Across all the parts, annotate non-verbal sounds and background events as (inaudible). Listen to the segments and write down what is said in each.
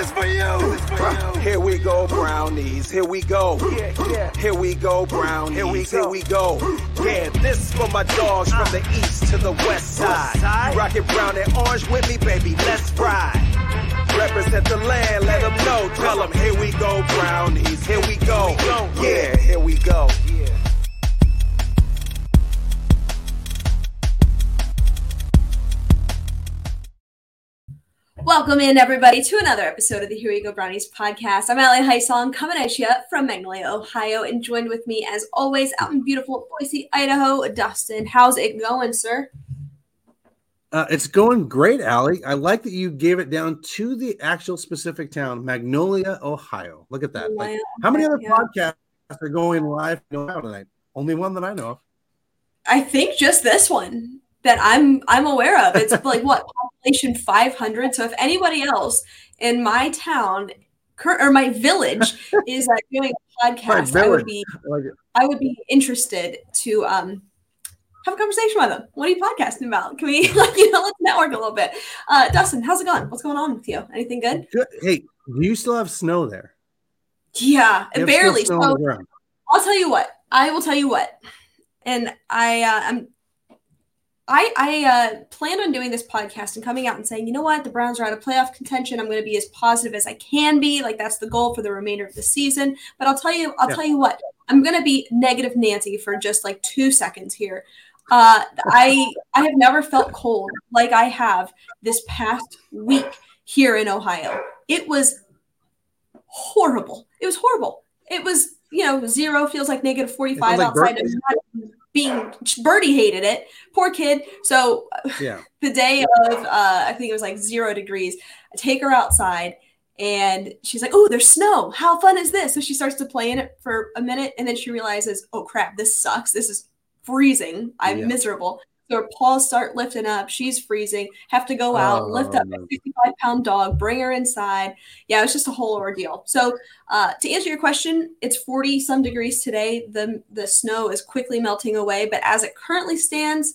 is for you. This is for you. Here we go, brownies. Here we go. Yeah, yeah. Here we go, brownies. Here we Here go. we go. Yeah, this for my dogs from the east to the west side. You brown and orange with me, baby. Let's ride. Represent the land, let them know. Tell them, here we go, brownies. Here we go. Yeah, here we go. Welcome in, everybody, to another episode of the Here We Go Brownies podcast. I'm Allie Heisong coming at you from Magnolia, Ohio, and joined with me, as always, out in beautiful Boise, Idaho, Dustin. How's it going, sir? Uh, it's going great, Allie. I like that you gave it down to the actual specific town, Magnolia, Ohio. Look at that. Like, how many other podcasts are going live tonight? Only one that I know of. I think just this one that I'm I'm aware of. It's (laughs) like what population 500. So if anybody else in my town or my village (laughs) is uh, doing a podcast, I would be I like. I would be interested to um have a conversation with them. What are you podcasting about? Can we (laughs) like you know let's network a little bit? Uh Dustin, how's it going? What's going on with you? Anything good? Hey, do you still have snow there? Yeah, barely. snow So. I'll tell you what. I will tell you what. And I uh, I'm I I uh, plan on doing this podcast and coming out and saying, you know what, the Browns are out of playoff contention. I'm going to be as positive as I can be. Like that's the goal for the remainder of the season. But I'll tell you, I'll Yeah. tell you what, I'm going to be negative Nancy for just like two seconds here. Uh, I I have never felt cold like I have this past week here in Ohio. It was horrible. It was horrible. It was, you know, zero feels like negative 45 like outside of being Birdie hated it. Poor kid. So (laughs) Yeah. the day of uh, I think it was like zero degrees, I take her outside and she's like, Oh, there's snow. How fun is this? So she starts to play in it for a minute and then she realizes, Oh crap, this sucks. This is freezing. I'm Yeah. miserable. Her paws start lifting up. She's freezing. Have to go out, lift up Oh, a 55 pound dog, bring her inside. Yeah, it was just a whole ordeal. So uh, to answer your question, it's 40 some degrees today. The the snow is quickly melting away, but as it currently stands,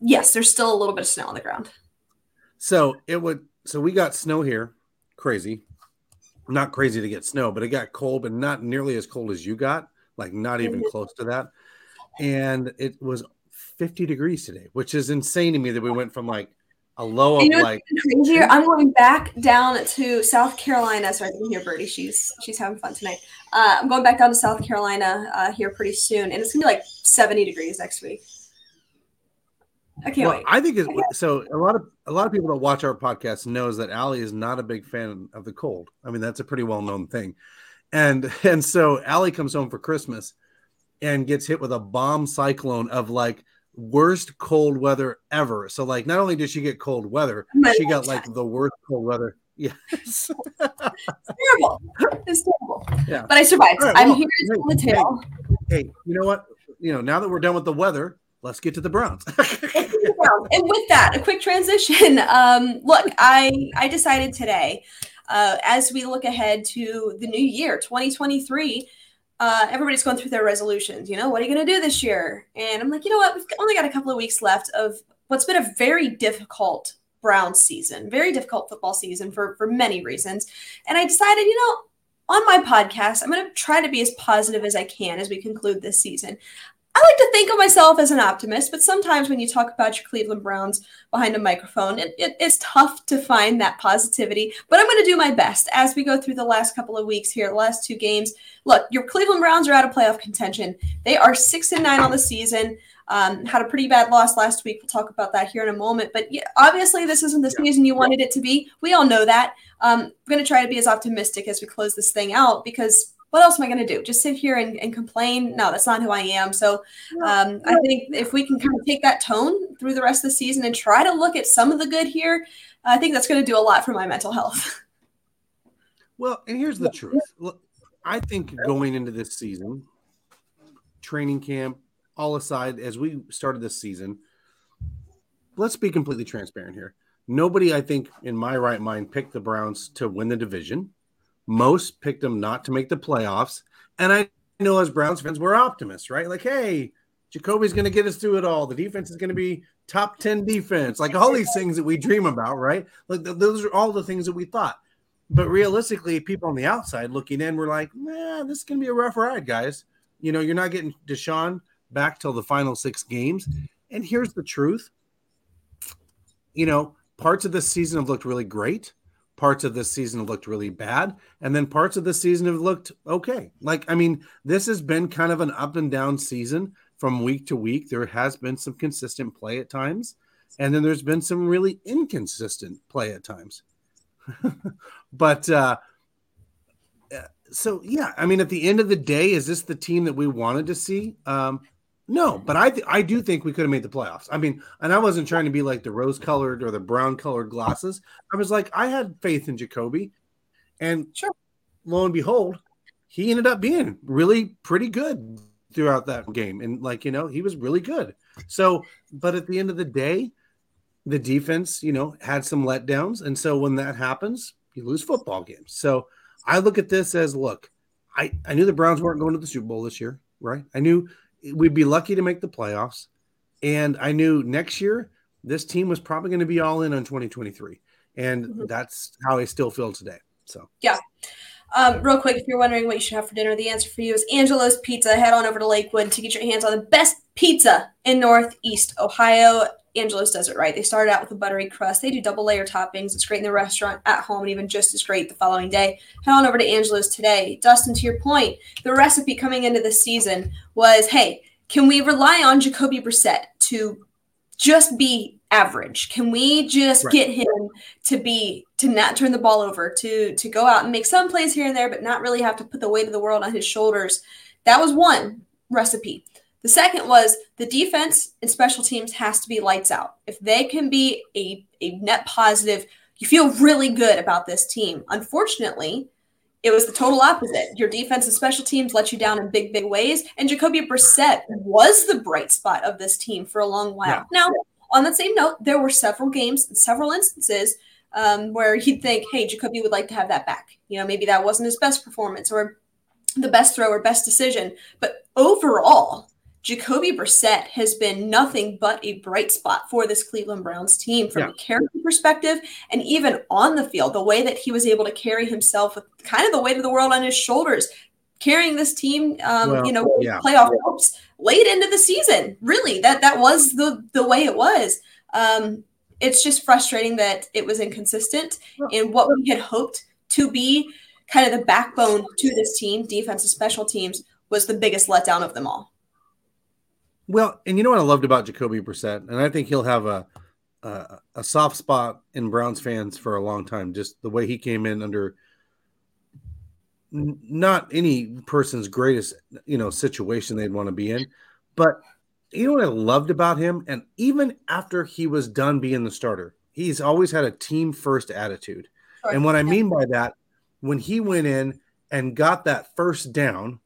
yes, there's still a little bit of snow on the ground. So it would. So we got snow here. Crazy. Not crazy to get snow, but it got cold, but not nearly as cold as you got. Like not even Mhm. close to that. And it was 50 degrees today, which is insane to me that we went from like a low of You know like crazier? I'm going back down to South Carolina. So I can hear Birdie. She's she's having fun tonight. Uh, I'm going back down to South Carolina uh, here pretty soon, and it's gonna be like 70 degrees next week. I can't well, wait. I think it's so a lot of a lot of people that watch our podcast knows that Allie is not a big fan of the cold. I mean, that's a pretty well known thing. And and so Allie comes home for Christmas and gets hit with a bomb cyclone of like worst cold weather ever. So like not only did she get cold weather, My she got (laughs) like the worst cold weather. Yes. (laughs) terrible. It's terrible. Yeah. But I survived. Right, I'm well, here to tell the hey, tale. hey, you know what? You know, now that we're done with the weather, let's get to the Browns. (laughs) and with that, a quick transition. Um, look, I I decided today, uh, as we look ahead to the new year, 2023. Uh, everybody's going through their resolutions. You know, what are you going to do this year? And I'm like, you know what? We've only got a couple of weeks left of what's been a very difficult Brown season, very difficult football season for for many reasons. And I decided, you know, on my podcast, I'm going to try to be as positive as I can as we conclude this season. I like to think of myself as an optimist, but sometimes when you talk about your Cleveland Browns behind a microphone, it, it- it's tough to find that positivity. But I'm going to do my best as we go through the last couple of weeks here, the last two games. Look, your Cleveland Browns are out of playoff contention. They are six and nine on the season. Um, had a pretty bad loss last week. We'll talk about that here in a moment. But yeah, obviously, this isn't the season you wanted it to be. We all know that. Um, I'm going to try to be as optimistic as we close this thing out because what else am I going to do? Just sit here and, and complain? No, that's not who I am. So um, I think if we can kind of take that tone through the rest of the season and try to look at some of the good here, I think that's going to do a lot for my mental health. (laughs) Well, and here's the truth. Look, I think going into this season, training camp, all aside, as we started this season, let's be completely transparent here. Nobody, I think, in my right mind, picked the Browns to win the division. Most picked them not to make the playoffs. And I know as Browns fans, we're optimists, right? Like, hey, Jacoby's going to get us through it all. The defense is going to be top 10 defense, like all these things that we dream about, right? Like, th- those are all the things that we thought. but realistically, people on the outside looking in were like, "Nah, this is gonna be a rough ride, guys." You know, you're not getting Deshaun back till the final six games. And here's the truth: you know, parts of this season have looked really great. Parts of this season looked really bad, and then parts of this season have looked okay. Like, I mean, this has been kind of an up and down season from week to week. There has been some consistent play at times, and then there's been some really inconsistent play at times. (laughs) but uh, so yeah, I mean, at the end of the day, is this the team that we wanted to see? Um, no, but I th- I do think we could have made the playoffs. I mean, and I wasn't trying to be like the rose colored or the brown colored glasses. I was like, I had faith in Jacoby, and Sure. lo and behold, he ended up being really pretty good throughout that game, and like you know, he was really good. So, but at the end of the day, the defense, you know, had some letdowns, and so when that happens, you lose football games. So I look at this as look, I, I knew the Browns weren't going to the Super Bowl this year, right? I knew we'd be lucky to make the playoffs. And I knew next year this team was probably going to be all in on 2023. And Mhm. that's how I still feel today. So yeah. Um, real quick, if you're wondering what you should have for dinner, the answer for you is Angelo's Pizza. Head on over to Lakewood to get your hands on the best pizza in Northeast Ohio. Angelo's does it right. They started out with a buttery crust. They do double layer toppings. It's great in the restaurant, at home, and even just as great the following day. Head on over to Angelo's today. Dustin, to your point, the recipe coming into this season was hey, can we rely on Jacoby Brissett to just be average? Can we just Right. get him to be to not turn the ball over, to to go out and make some plays here and there, but not really have to put the weight of the world on his shoulders? That was one recipe. The second was the defense and special teams has to be lights out. If they can be a, a net positive, you feel really good about this team. Unfortunately, it was the total opposite. Your defense and special teams let you down in big, big ways. And Jacoby Brissett was the bright spot of this team for a long while. Yeah. Now, on that same note, there were several games, and several instances um, where you'd think, hey, Jacoby would like to have that back. You know, maybe that wasn't his best performance or the best throw or best decision. But overall, Jacoby Brissett has been nothing but a bright spot for this Cleveland Browns team from Yeah. a character perspective and even on the field. The way that he was able to carry himself with kind of the weight of the world on his shoulders, carrying this team, um, Well, you know, yeah. playoff hopes late into the season. Really, that that was the the way it was. Um, it's just frustrating that it was inconsistent in what we had hoped to be kind of the backbone to this team, defense and special teams, was the biggest letdown of them all. Well, and you know what I loved about Jacoby Brissett, and I think he'll have a a, a soft spot in Browns fans for a long time. Just the way he came in under not any person's greatest you know situation they'd want to be in, but you know what I loved about him, and even after he was done being the starter, he's always had a team first attitude. And what I mean by that, when he went in and got that first down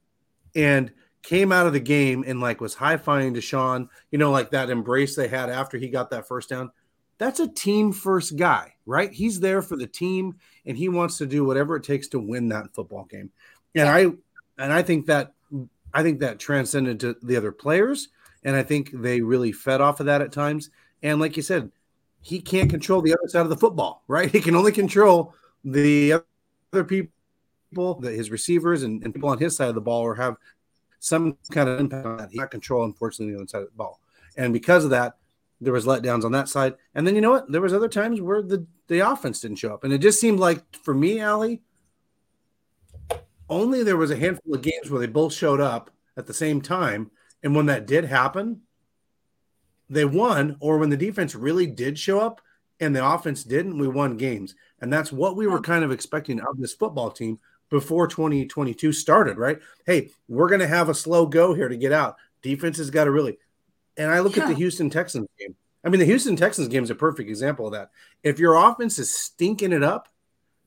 and came out of the game and like was high fiving Deshaun, you know, like that embrace they had after he got that first down. That's a team first guy, right? He's there for the team and he wants to do whatever it takes to win that football game. And I and I think that I think that transcended to the other players. And I think they really fed off of that at times. And like you said, he can't control the other side of the football, right? (laughs) He can only control the other people, that his receivers and, and people on his side of the ball, or have some kind of impact on that. He can't control, unfortunately, on the other side of the ball. And because of that, there was letdowns on that side. And then you know what? There was other times where the, the offense didn't show up. And it just seemed like for me, Allie, only there was a handful of games where they both showed up at the same time. And when that did happen, they won, or when the defense really did show up and the offense didn't, we won games. And that's what we were kind of expecting of this football team before 2022 started, right? Hey, we're going to have a slow go here to get out. Defense has got to really. And I look at the Houston Texans game. I mean, the Houston Texans game is a perfect example of that. If your offense is stinking it up,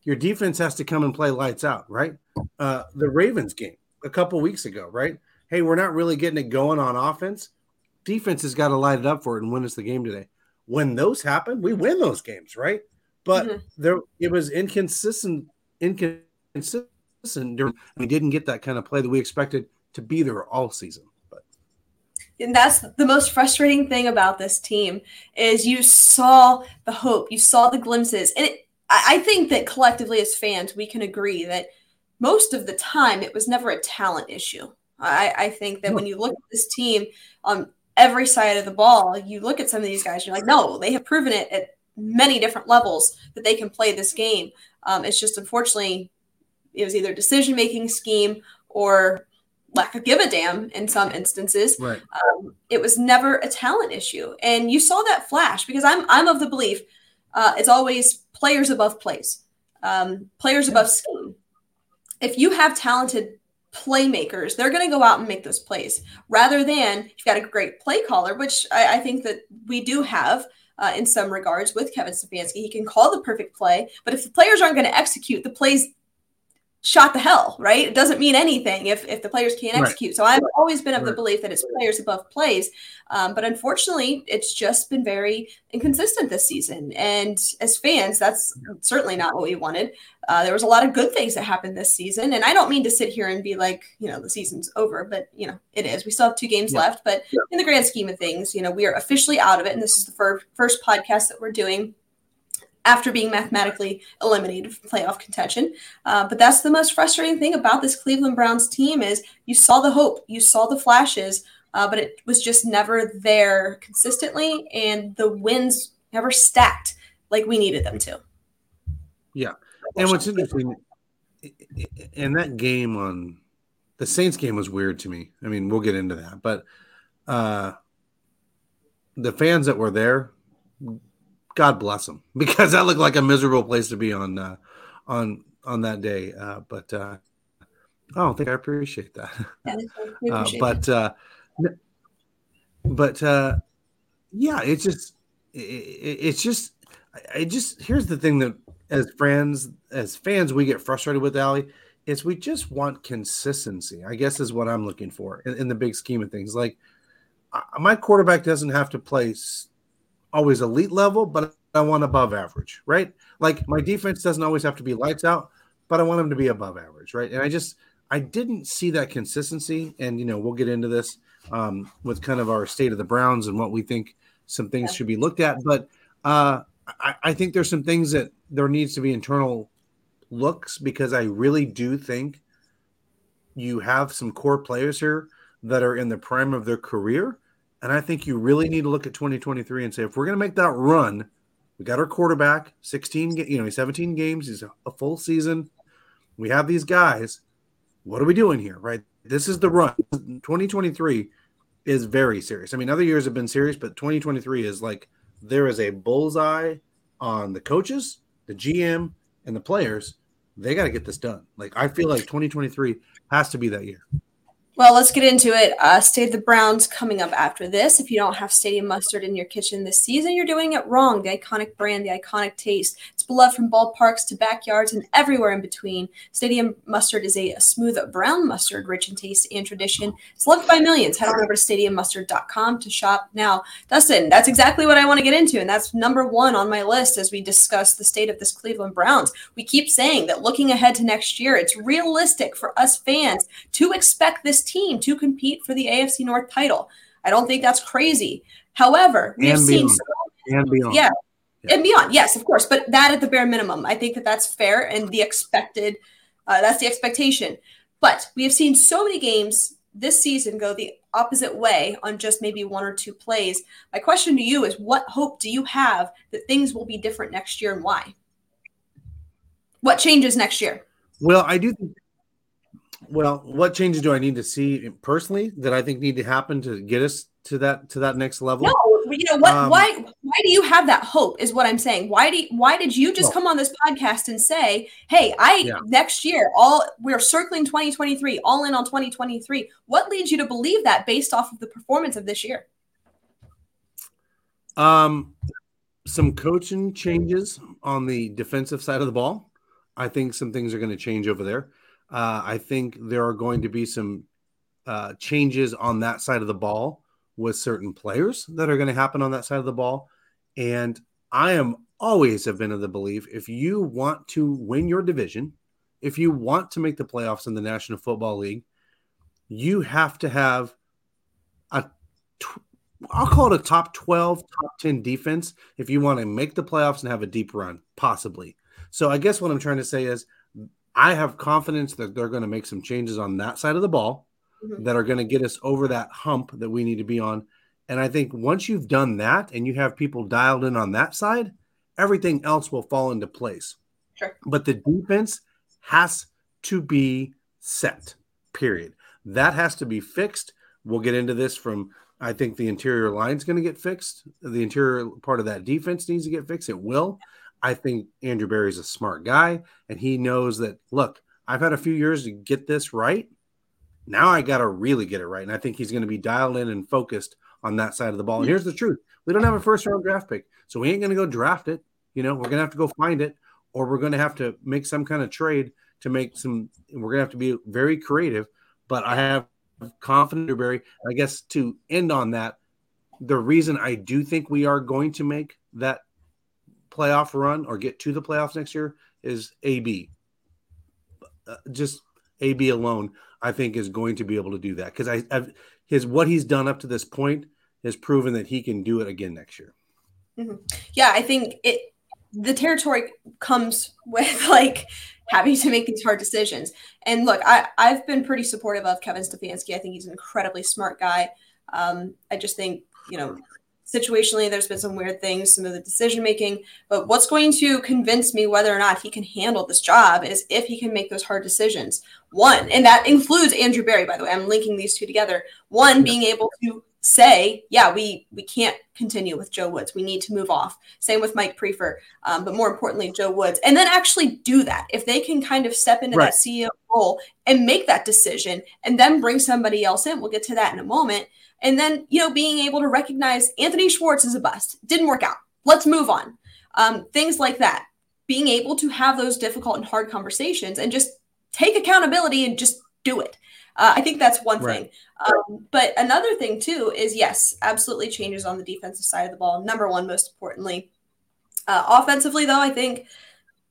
your defense has to come and play lights out, right? Uh, the Ravens game a couple weeks ago, right? Hey, we're not really getting it going on offense. Defense has got to light it up for it and win us the game today. When those happen, we win those games, right? But Mhm. there, it was inconsistent, inconsistent. During, we didn't get that kind of play that we expected to be there all season. But And that's the most frustrating thing about this team is you saw the hope, you saw the glimpses, and it, I think that collectively as fans, we can agree that most of the time it was never a talent issue. I, I think that when you look at this team on every side of the ball, you look at some of these guys, you're like, no, they have proven it at many different levels that they can play this game. Um, it's just unfortunately, it was either decision making scheme or lack of give a damn in some instances. Right. Um, it was never a talent issue, and you saw that flash because I'm I'm of the belief uh, it's always players above plays, um, players above scheme. If you have talented playmakers, they're going to go out and make those plays rather than you've got a great play caller, which I, I think that we do have. Uh, in some regards, with Kevin Stefanski, he can call the perfect play, but if the players aren't going to execute, the plays shot the hell, right? It doesn't mean anything if, if the players can't execute. Right. So I've always been of the belief that it's players above plays. Um, but unfortunately, it's just been very inconsistent this season. And as fans, that's certainly not what we wanted. Uh, there was a lot of good things that happened this season. And I don't mean to sit here and be like, you know, the season's over, but, you know, it is. We still have two games yeah. left. But yeah. in the grand scheme of things, you know, we are officially out of it. And this is the fir- first podcast that we're doing after being mathematically eliminated from playoff contention. Uh, but that's the most frustrating thing about this Cleveland Browns team is you saw the hope, you saw the flashes, uh, but it was just never there consistently, and the wins never stacked like we needed them to. Yeah, and what's interesting, in that game on the Saints game was weird to me. I mean, we'll get into that, but uh, the fans that were there God bless them (laughs) because that looked like a miserable place to be on uh, on on that day. Uh, but uh, I don't think I appreciate that. (laughs) Yeah, uh, appreciate but uh, but uh, yeah, it's just it, it's just I just here's the thing that as friends as fans we get frustrated with Ali is we just want consistency. I guess is what I'm looking for in, in the big scheme of things. Like my quarterback doesn't have to play always elite level, but I want above average, right? Like my defense doesn't always have to be lights out, but I want them to be above average, right? And I just I didn't see that consistency, and you know we'll get into this um, with kind of our state of the Browns and what we think some things should be looked at, but uh, I, I think there's some things that there needs to be internal looks because I really do think you have some core players here that are in the prime of their career and I think you really need to look at 2023 and say, if we're going to make that run, we got our quarterback, 16, you know, 17 games, he's a full season. We have these guys. What are we doing here? Right. This is the run. 2023 is very serious. I mean, other years have been serious, but 2023 is like there is a bullseye on the coaches, the GM, and the players. They got to get this done. Like, I feel like 2023 has to be that year. Well, let's get into it. Uh, State of the Browns coming up after this. If you don't have Stadium Mustard in your kitchen this season, you're doing it wrong. The iconic brand, the iconic taste. Beloved from ballparks to backyards and everywhere in between. Stadium Mustard is a, a smooth brown mustard, rich in taste and tradition. It's loved by millions. Head on over to stadiummustard.com to shop now. Dustin, that's exactly what I want to get into, and that's number one on my list as we discuss the state of this Cleveland Browns. We keep saying that looking ahead to next year, it's realistic for us fans to expect this team to compete for the AFC North title. I don't think that's crazy. However, we have seen and beyond. Yeah, yeah, and beyond. Yes, of course, but that at the bare minimum, I think that that's fair and the expected. Uh, that's the expectation. But we have seen so many games this season go the opposite way on just maybe one or two plays. My question to you is what hope do you have that things will be different next year and why? What changes next year? Well, I do think well, what changes do I need to see personally that I think need to happen to get us to that to that next level? No, you know what? Um, why why do you have that hope? Is what I'm saying. Why do you, why did you just well, come on this podcast and say, "Hey, I yeah. next year all we're circling 2023, all in on 2023." What leads you to believe that based off of the performance of this year? Um, some coaching changes on the defensive side of the ball. I think some things are going to change over there. Uh, I think there are going to be some uh, changes on that side of the ball with certain players that are going to happen on that side of the ball. And I am always have been of the belief if you want to win your division, if you want to make the playoffs in the National Football League, you have to have a I'll call it a top 12, top 10 defense if you want to make the playoffs and have a deep run, possibly. So I guess what I'm trying to say is I have confidence that they're going to make some changes on that side of the ball mm-hmm. that are going to get us over that hump that we need to be on. And I think once you've done that and you have people dialed in on that side, everything else will fall into place. Sure. But the defense has to be set, period. That has to be fixed. We'll get into this from I think the interior line's going to get fixed. The interior part of that defense needs to get fixed. It will. I think Andrew Berry's a smart guy and he knows that, look, I've had a few years to get this right. Now I got to really get it right. And I think he's going to be dialed in and focused on that side of the ball. And here's the truth we don't have a first round draft pick. So we ain't going to go draft it. You know, we're going to have to go find it or we're going to have to make some kind of trade to make some, we're going to have to be very creative. But I have confidence in Berry. I guess to end on that, the reason I do think we are going to make that playoff run or get to the playoffs next year is AB. Uh, just AB alone, I think, is going to be able to do that because I I've, his what he's done up to this point has proven that he can do it again next year. Mm-hmm. Yeah, I think it. The territory comes with (laughs) like having to make these hard decisions. And look, I I've been pretty supportive of Kevin Stefanski. I think he's an incredibly smart guy. Um, I just think you know situationally there's been some weird things some of the decision making but what's going to convince me whether or not he can handle this job is if he can make those hard decisions. One and that includes andrew Berry, by the way i'm linking these two together. One being able to say yeah we we can't continue with joe woods. We need to move off. Same with mike priefer um, but more importantly joe woods. And then actually do that. If they can kind of step into right. that ceo role and make that decision and then bring somebody else in we'll get to that in a moment and then, you know, being able to recognize Anthony Schwartz is a bust. Didn't work out. Let's move on. Um, things like that. Being able to have those difficult and hard conversations and just take accountability and just do it. Uh, I think that's one right. thing. Um, but another thing, too, is yes, absolutely changes on the defensive side of the ball. Number one, most importantly. Uh, offensively, though, I think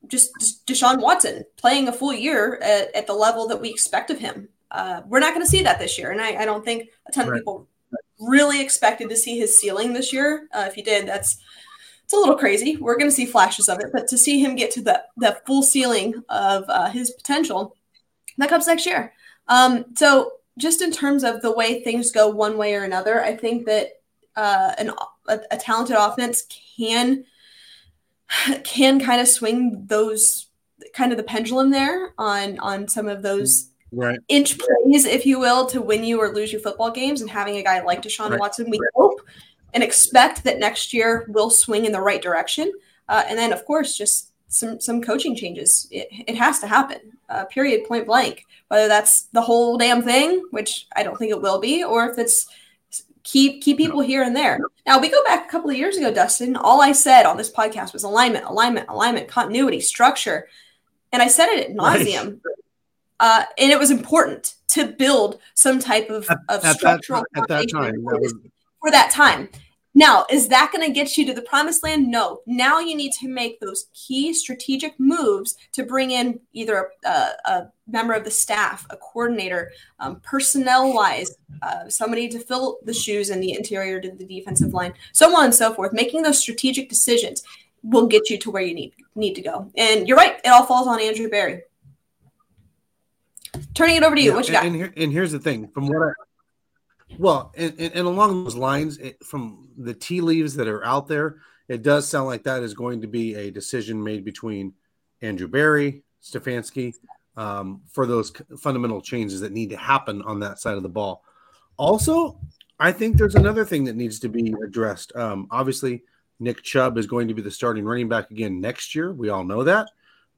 just, just Deshaun Watson playing a full year at, at, the level that we expect of him. Uh, we're not going to see that this year. And I, I don't think a ton right. of people really expected to see his ceiling this year. Uh, if he did, that's it's a little crazy. We're going to see flashes of it, but to see him get to the the full ceiling of uh, his potential, that comes next year. Um, so just in terms of the way things go one way or another, I think that uh, an, a, a talented offense can can kind of swing those kind of the pendulum there on on some of those right. inch plays, if you will, to win you or lose you football games. And having a guy like Deshaun right. Watson, we hope and expect that next year will swing in the right direction. Uh, and then, of course, just some some coaching changes. It, it has to happen. Uh, period. Point blank. Whether that's the whole damn thing, which I don't think it will be, or if it's keep keep people here and there. Now we go back a couple of years ago, Dustin. All I said on this podcast was alignment, alignment, alignment, continuity, structure, and I said it at nauseum. Right. Uh, and it was important to build some type of, of at, structural that, at that time for, was... for that time. Now, is that going to get you to the promised land? No. Now you need to make those key strategic moves to bring in either a, a member of the staff, a coordinator, um, personnel wise, uh, somebody to fill the shoes in the interior to the defensive line, so on and so forth. Making those strategic decisions will get you to where you need need to go. And you're right; it all falls on Andrew Berry. Turning it over to you. Yeah, what you got? And, here, and, here's the thing from what I, well, and, and, and along those lines, it, from the tea leaves that are out there, it does sound like that is going to be a decision made between Andrew Berry, Stefanski, um, for those fundamental changes that need to happen on that side of the ball. Also, I think there's another thing that needs to be addressed. Um, obviously, Nick Chubb is going to be the starting running back again next year. We all know that.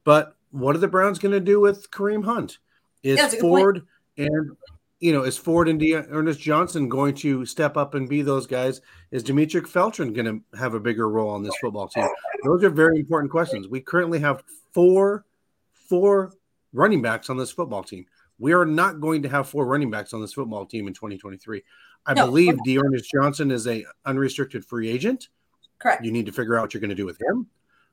But what are the Browns going to do with Kareem Hunt? Is yeah, Ford and you know, is Ford and Ernest Johnson going to step up and be those guys? Is Demetric Felton going to have a bigger role on this football team? Those are very important questions. We currently have four four running backs on this football team. We are not going to have four running backs on this football team in 2023. I no, believe okay. D'Ernest Johnson is a unrestricted free agent. Correct. You need to figure out what you're going to do with him.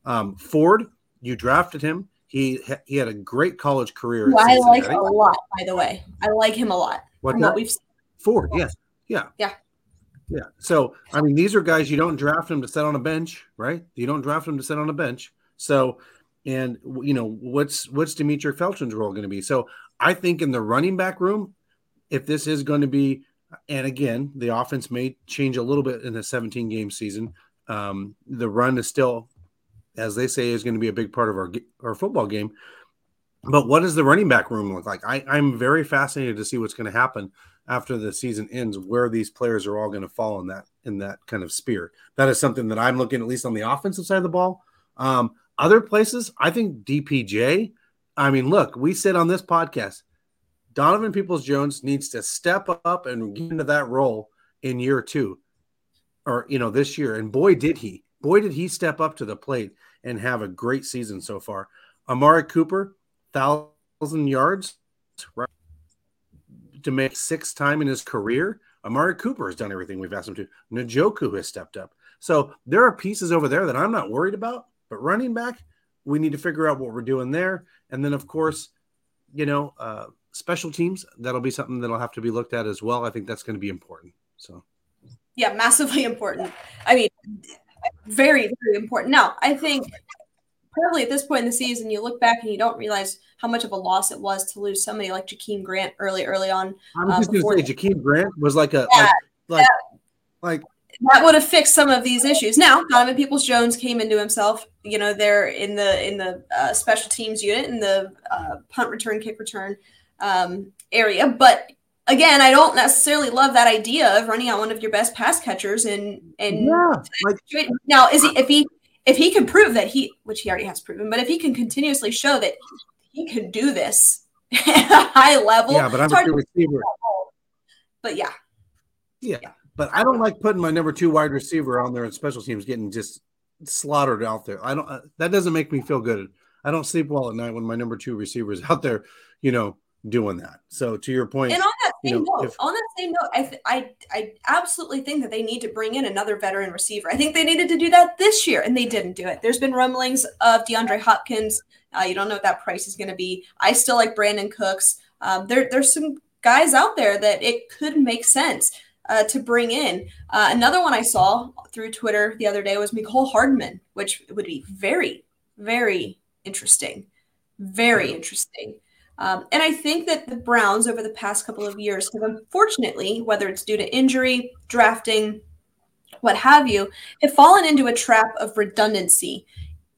Um, Ford, you drafted him. He he had a great college career. I like him a lot, by the way. I like him a lot. What, what we've seen. Ford, yes, yeah, yeah, yeah. So I mean, these are guys you don't draft them to sit on a bench, right? You don't draft them to sit on a bench. So and you know what's what's Demetric Felton's role going to be. So I think in the running back room, if this is going to be, and again, the offense may change a little bit in the 17 game season. Um, the run is still, as they say, is going to be a big part of our our football game. But what does the running back room look like? I, I'm very fascinated to see what's going to happen after the season ends, where these players are all going to fall in that in that kind of sphere. That is something that I'm looking at least on the offensive side of the ball. Um, other places, I think DPJ. I mean, look, we said on this podcast, Donovan Peoples Jones needs to step up and get into that role in year two, or you know, this year. And boy, did he! Boy, did he step up to the plate and have a great season so far. Amari Cooper, thousand yards, right, to make sixth time in his career. Amari Cooper has done everything we've asked him to. Njoku has stepped up. So there are pieces over there that I'm not worried about. But running back, we need to figure out what we're doing there. And then, of course, you know, uh, special teams, that'll be something that'll have to be looked at as well. I think that's going to be important. So, yeah, massively important. I mean, very, very important. Now, I think probably at this point in the season, you look back and you don't realize how much of a loss it was to lose somebody like Jakeem Grant early, early on. I was uh, just going to say, Jakeem Grant was like a, yeah, like, like, like that would have fixed some of these issues. Now, Donovan Peoples Jones came into himself. You know, they're in the in the uh, special teams unit in the uh, punt return, kick return um, area. But again, I don't necessarily love that idea of running out one of your best pass catchers and and yeah, like, now is he if he if he can prove that he which he already has proven, but if he can continuously show that he can do this at (laughs) a high level, yeah, but I'm a receiver. But yeah. yeah. yeah. But I don't like putting my number two wide receiver on there and special teams getting just slaughtered out there. I don't. Uh, that doesn't make me feel good. I don't sleep well at night when my number two receiver is out there, you know, doing that. So to your point, and on that same you know, note, if, on that same note, I, th- I I absolutely think that they need to bring in another veteran receiver. I think they needed to do that this year, and they didn't do it. There's been rumblings of DeAndre Hopkins. Uh, you don't know what that price is going to be. I still like Brandin Cooks. Um, there, there's some guys out there that it could make sense uh, to bring in. Uh, another one I saw through Twitter the other day was Mecole Hardman, which would be very, very interesting. Very interesting. Um, and I think that the Browns over the past couple of years have unfortunately, whether it's due to injury, drafting, what have you, have fallen into a trap of redundancy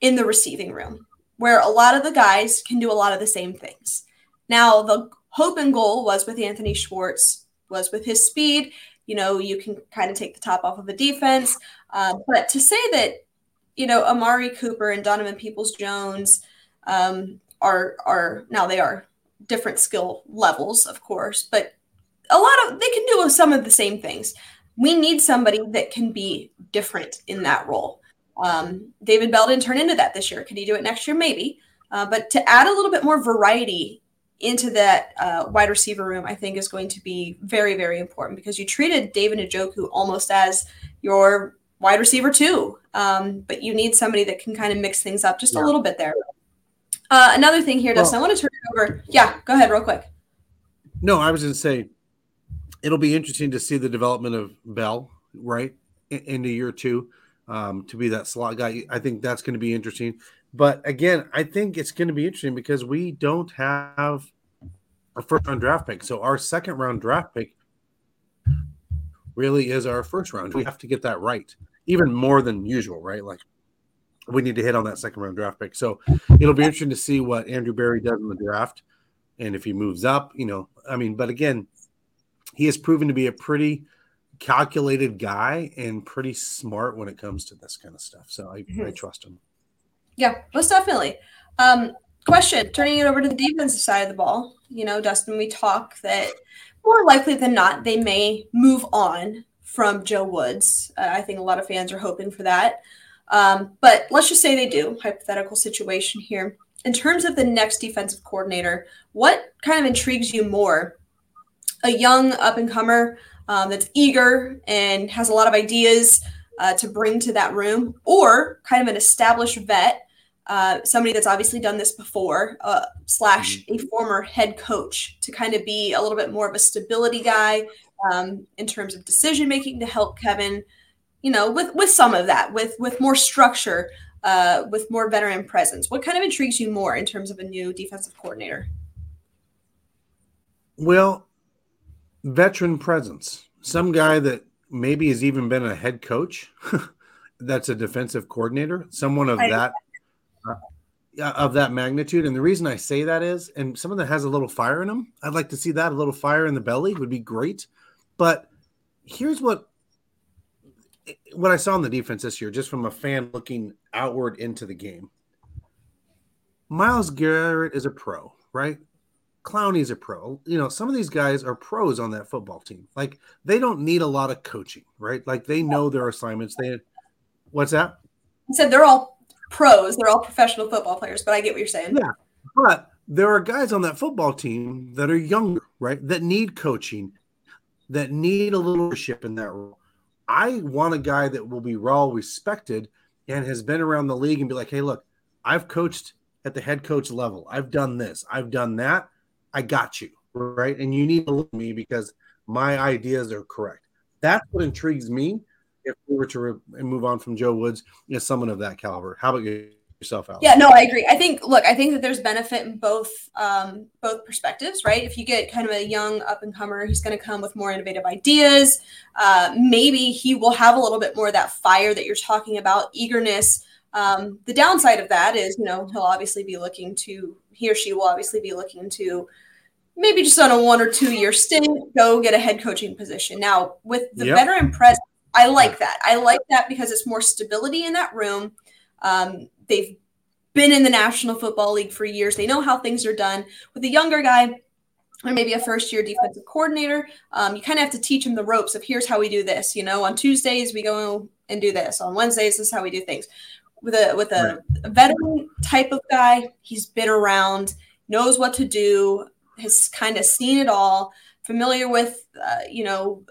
in the receiving room, where a lot of the guys can do a lot of the same things. Now, the hope and goal was with Anthony Schwartz, was with his speed you know, you can kind of take the top off of a defense. Uh, but to say that, you know, Amari Cooper and Donovan Peoples Jones um, are are now they are different skill levels, of course, but a lot of they can do some of the same things. We need somebody that can be different in that role. Um, David Bell didn't turn into that this year. Can he do it next year? Maybe. Uh, but to add a little bit more variety into that uh, wide receiver room, I think is going to be very, very important because you treated David Njoku almost as your wide receiver too. Um, but you need somebody that can kind of mix things up just yeah. a little bit there. Uh, another thing here, Dustin, well, I want to turn over. Yeah, go ahead, real quick. No, I was going to say it'll be interesting to see the development of Bell, right, in, the year two um, to be that slot guy. I think that's going to be interesting. But again, I think it's going to be interesting because we don't have a first round draft pick. So our second round draft pick really is our first round. We have to get that right, even more than usual, right? Like we need to hit on that second round draft pick. So it'll be interesting to see what Andrew Berry does in the draft and if he moves up, you know, I mean, but again, he has proven to be a pretty calculated guy and pretty smart when it comes to this kind of stuff. So I, mm-hmm. I trust him. Yeah, most definitely. Um, question turning it over to the defensive side of the ball. You know, Dustin, we talk that more likely than not, they may move on from Joe Woods. Uh, I think a lot of fans are hoping for that. Um, but let's just say they do, hypothetical situation here. In terms of the next defensive coordinator, what kind of intrigues you more? A young up and comer um, that's eager and has a lot of ideas uh, to bring to that room, or kind of an established vet uh, somebody that's obviously done this before, uh, slash mm-hmm. a former head coach to kind of be a little bit more of a stability guy um, in terms of decision making to help Kevin, you know, with with some of that, with with more structure uh, with more veteran presence. What kind of intrigues you more in terms of a new defensive coordinator? Well, veteran presence. Some guy that maybe has even been a head coach (laughs) that's a defensive coordinator, someone of that uh, of that magnitude. And the reason I say that is, and someone that has a little fire in them, I'd like to see that a little fire in the belly would be great. But here's what what I saw in the defense this year, just from a fan looking outward into the game. Myles Garrett is a pro, right? Clowney's a pro. You know, some of these guys are pros on that football team. Like they don't need a lot of coaching, right? Like they know their assignments. They what's that? I said they're all pros, they're all professional football players, but I get what you're saying. Yeah. But there are guys on that football team that are younger, right? That need coaching, that need a little leadership in that role. I want a guy that will be raw respected and has been around the league and be like, hey, look, I've coached at the head coach level. I've done this, I've done that. I got you, right? And you need to look at me because my ideas are correct. That's what intrigues me. If we were to re- move on from Joe Woods, is someone of that caliber. How about yourself, Alex? Yeah, no, I agree. I think, look, I think that there's benefit in both um, both perspectives, right? If you get kind of a young up and comer, he's going to come with more innovative ideas. Uh, maybe he will have a little bit more of that fire that you're talking about, eagerness. Um, the downside of that is, you know, he'll obviously be looking to he or she will obviously be looking to maybe just on a one or two year stint go get a head coaching position. Now with the yep. veteran presence, I like that. I like that because it's more stability in that room. Um, they've been in the National Football League for years. They know how things are done. With a younger guy, or maybe a first year defensive coordinator, um, you kind of have to teach him the ropes of here's how we do this. You know, on Tuesdays we go and do this. On Wednesdays, this is how we do things. With a with a, right. veteran type of guy, he's been around, knows what to do, has kind of seen it all, familiar with uh, you know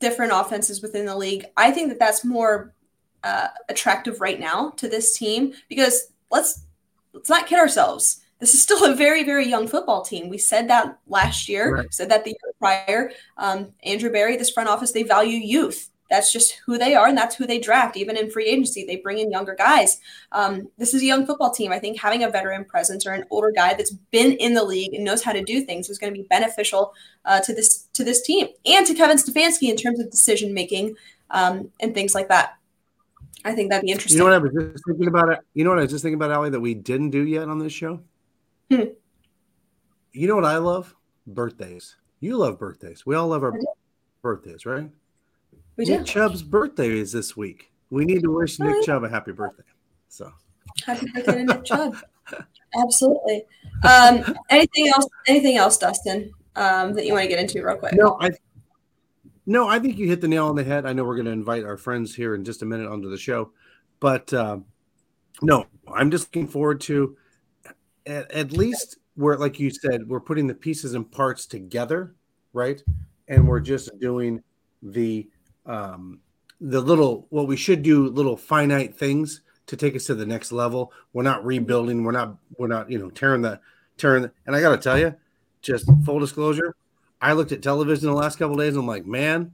different offenses within the league. I think that that's more uh, attractive right now to this team because let's let's not kid ourselves. This is still a very very young football team. We said that last year. Right. Said that the year prior. Um, Andrew Berry, this front office, they value youth that's just who they are and that's who they draft even in free agency they bring in younger guys um, this is a young football team i think having a veteran presence or an older guy that's been in the league and knows how to do things is going to be beneficial uh, to this to this team and to kevin stefanski in terms of decision making um, and things like that i think that'd be interesting you know what i was just thinking about it you know what i was just thinking about ali that we didn't do yet on this show hmm. you know what i love birthdays you love birthdays we all love our birthdays right we Nick do. Chubb's birthday is this week. We need to wish Nick. Chubb a happy birthday. So happy birthday to Nick Chubb. Absolutely. Um, anything else? Anything else, Dustin? Um, that you want to get into real quick? No, I. No, I think you hit the nail on the head. I know we're going to invite our friends here in just a minute onto the show, but uh, no, I'm just looking forward to at, at least where, like you said, we're putting the pieces and parts together, right? And we're just doing the um, the little what we should do little finite things to take us to the next level. We're not rebuilding. We're not we're not you know tearing the tearing. The, and I got to tell you, just full disclosure, I looked at television the last couple days. And I'm like, man,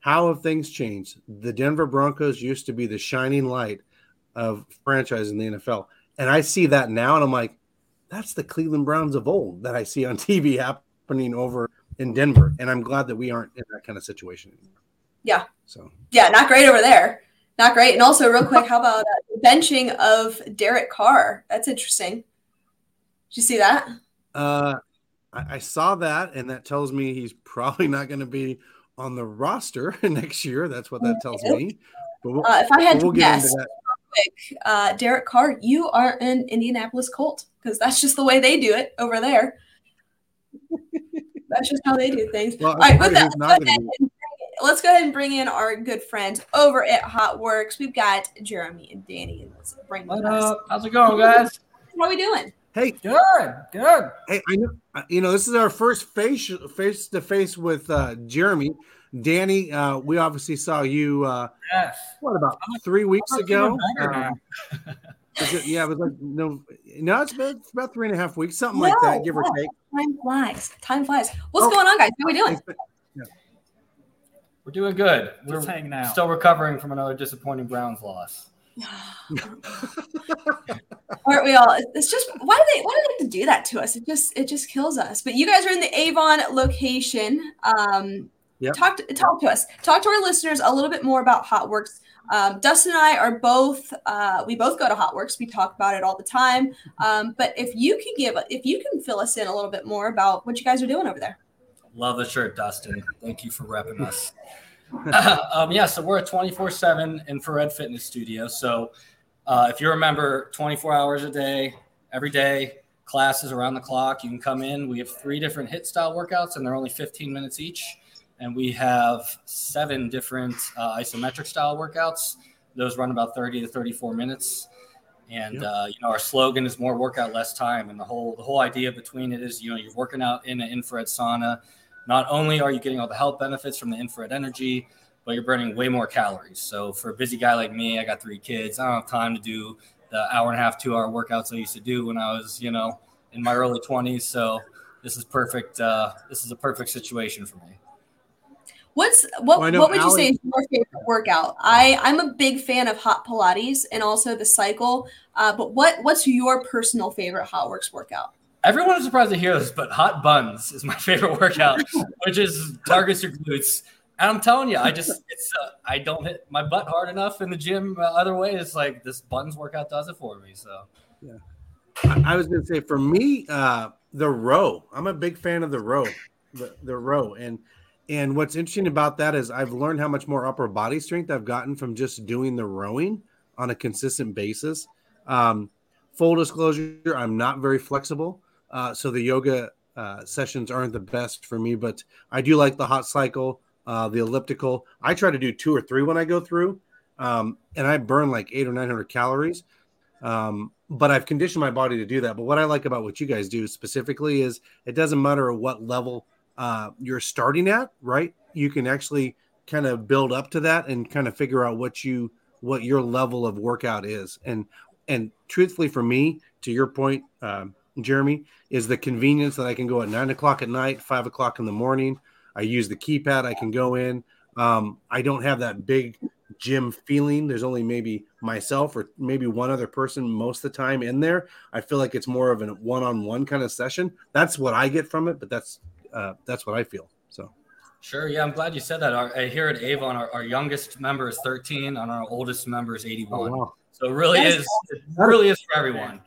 how have things changed? The Denver Broncos used to be the shining light of franchise in the NFL, and I see that now, and I'm like, that's the Cleveland Browns of old that I see on (laughs) TV happening over in Denver, and I'm glad that we aren't in that kind of situation anymore. Yeah. So yeah, not great over there. Not great. And also, real quick, (laughs) how about uh, benching of Derek Carr? That's interesting. Did you see that? Uh, I, I saw that, and that tells me he's probably not going to be on the roster (laughs) next year. That's what that tells me. We'll, uh, if I had we'll to guess, quick, uh, Derek Carr, you are an Indianapolis Colt because that's just the way they do it over there. that's just how they do things. Well, All right, with that, let's go ahead and bring in our good friends over at Hot Works. We've got Jeremy and Danny. Let's bring what up? How's it going, guys? How are we doing? Hey, good, good. Hey, I know uh, you know this is our first face face to face with uh, Jeremy. Danny, uh, we obviously saw you. Uh, yes. What about three weeks ago? Um, it, yeah, it was like no, no, it's about, it's about three and a half weeks, something no, like that, give or take. Time flies. Time flies. What's oh, going on, guys? How are we doing? We're doing good. We're hanging out. Still recovering from another disappointing Browns loss. (laughs) Aren't we all? It's just why do they why do they have to do that to us? It just it just kills us. But you guys are in the Avon location. Um, Yep. talk to, talk to us. Talk to our listeners a little bit more about HotWorks. Um, Dustin and I are both uh, we both go to HotWorks. We talk about it all the time. Um, but if you can give if you can fill us in a little bit more about what you guys are doing over there. Love the shirt, Dustin. Thank you for repping us. (laughs) (laughs) um, yeah, so we're a 24 7 infrared fitness studio. So uh, if you remember, 24 hours a day, every day, classes around the clock, you can come in. We have three different hit style workouts, and they're only 15 minutes each. And we have seven different uh, isometric style workouts. Those run about 30 to 34 minutes. And Yep. uh, you know our slogan is more workout, less time. And the whole the whole idea between it is you know you're working out in an infrared sauna. Not only are you getting all the health benefits from the infrared energy, but you're burning way more calories. So for a busy guy like me, I got three kids. I don't have time to do the hour and a half, two hour workouts I used to do when I was you know in my early 20s. So this is perfect. Uh, this is a perfect situation for me. What's what? Well, what would you say is your favorite workout? I I'm a big fan of hot Pilates and also the cycle. Uh, but what what's your personal favorite hot works workout? Everyone is surprised to hear this, but hot buns is my (laughs) favorite workout, which is targets your glutes. And I'm telling you, I just it's uh, I don't hit my butt hard enough in the gym. Uh, other way, it's like this buns workout does it for me. So I I was to say for me, uh, the row. I'm a big fan of the row, the, the row, and and what's interesting about that is I've learned how much more upper body strength I've gotten from just doing the rowing on a consistent basis. Um, full disclosure, I'm not very flexible, uh, so the yoga uh, sessions aren't the best for me. But I do like the hot cycle, uh, the elliptical. I try to do two or three when I go through, um, and I burn like eight or nine hundred calories. Um, but I've conditioned my body to do that. But what I like about what you guys do specifically is it doesn't matter what level uh, you're starting at, right? You can actually kind of build up to that and kind of figure out what you what your level of workout is. And and truthfully, for me, to your point, um, Jeremy, is the convenience that I can go at nine o'clock at night, five o'clock in the morning. I use the keypad. I can go in. Um, I don't have that big gym feeling. There's only maybe myself or maybe one other person most of the time in there. I feel like it's more of a one-on-one kind of session. That's what I get from it, but that's uh, that's what I feel. So sure, yeah, I'm glad you said that. Our, uh, here at Avon, our, our youngest member is 13, and our oldest member is 81. Oh, wow. So it really That is it really is for everyone.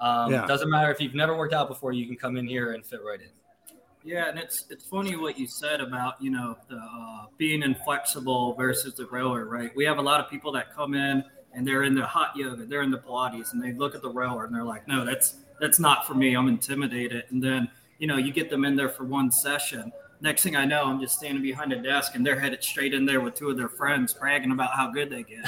Um, Yeah. Doesn't matter if you've never worked out before, you can come in here and fit right in. Yeah, and it's it's funny what you said about you know the uh, being inflexible versus the rower, right? We have a lot of people that come in and they're in the hot yoga, they're in the Pilates, and they look at the rower and they're like, no, that's that's not for me. I'm intimidated. And then you know you get them in there for one session. Next thing I know, I'm just standing behind a desk and they're headed straight in there with two of their friends, bragging about how good they get.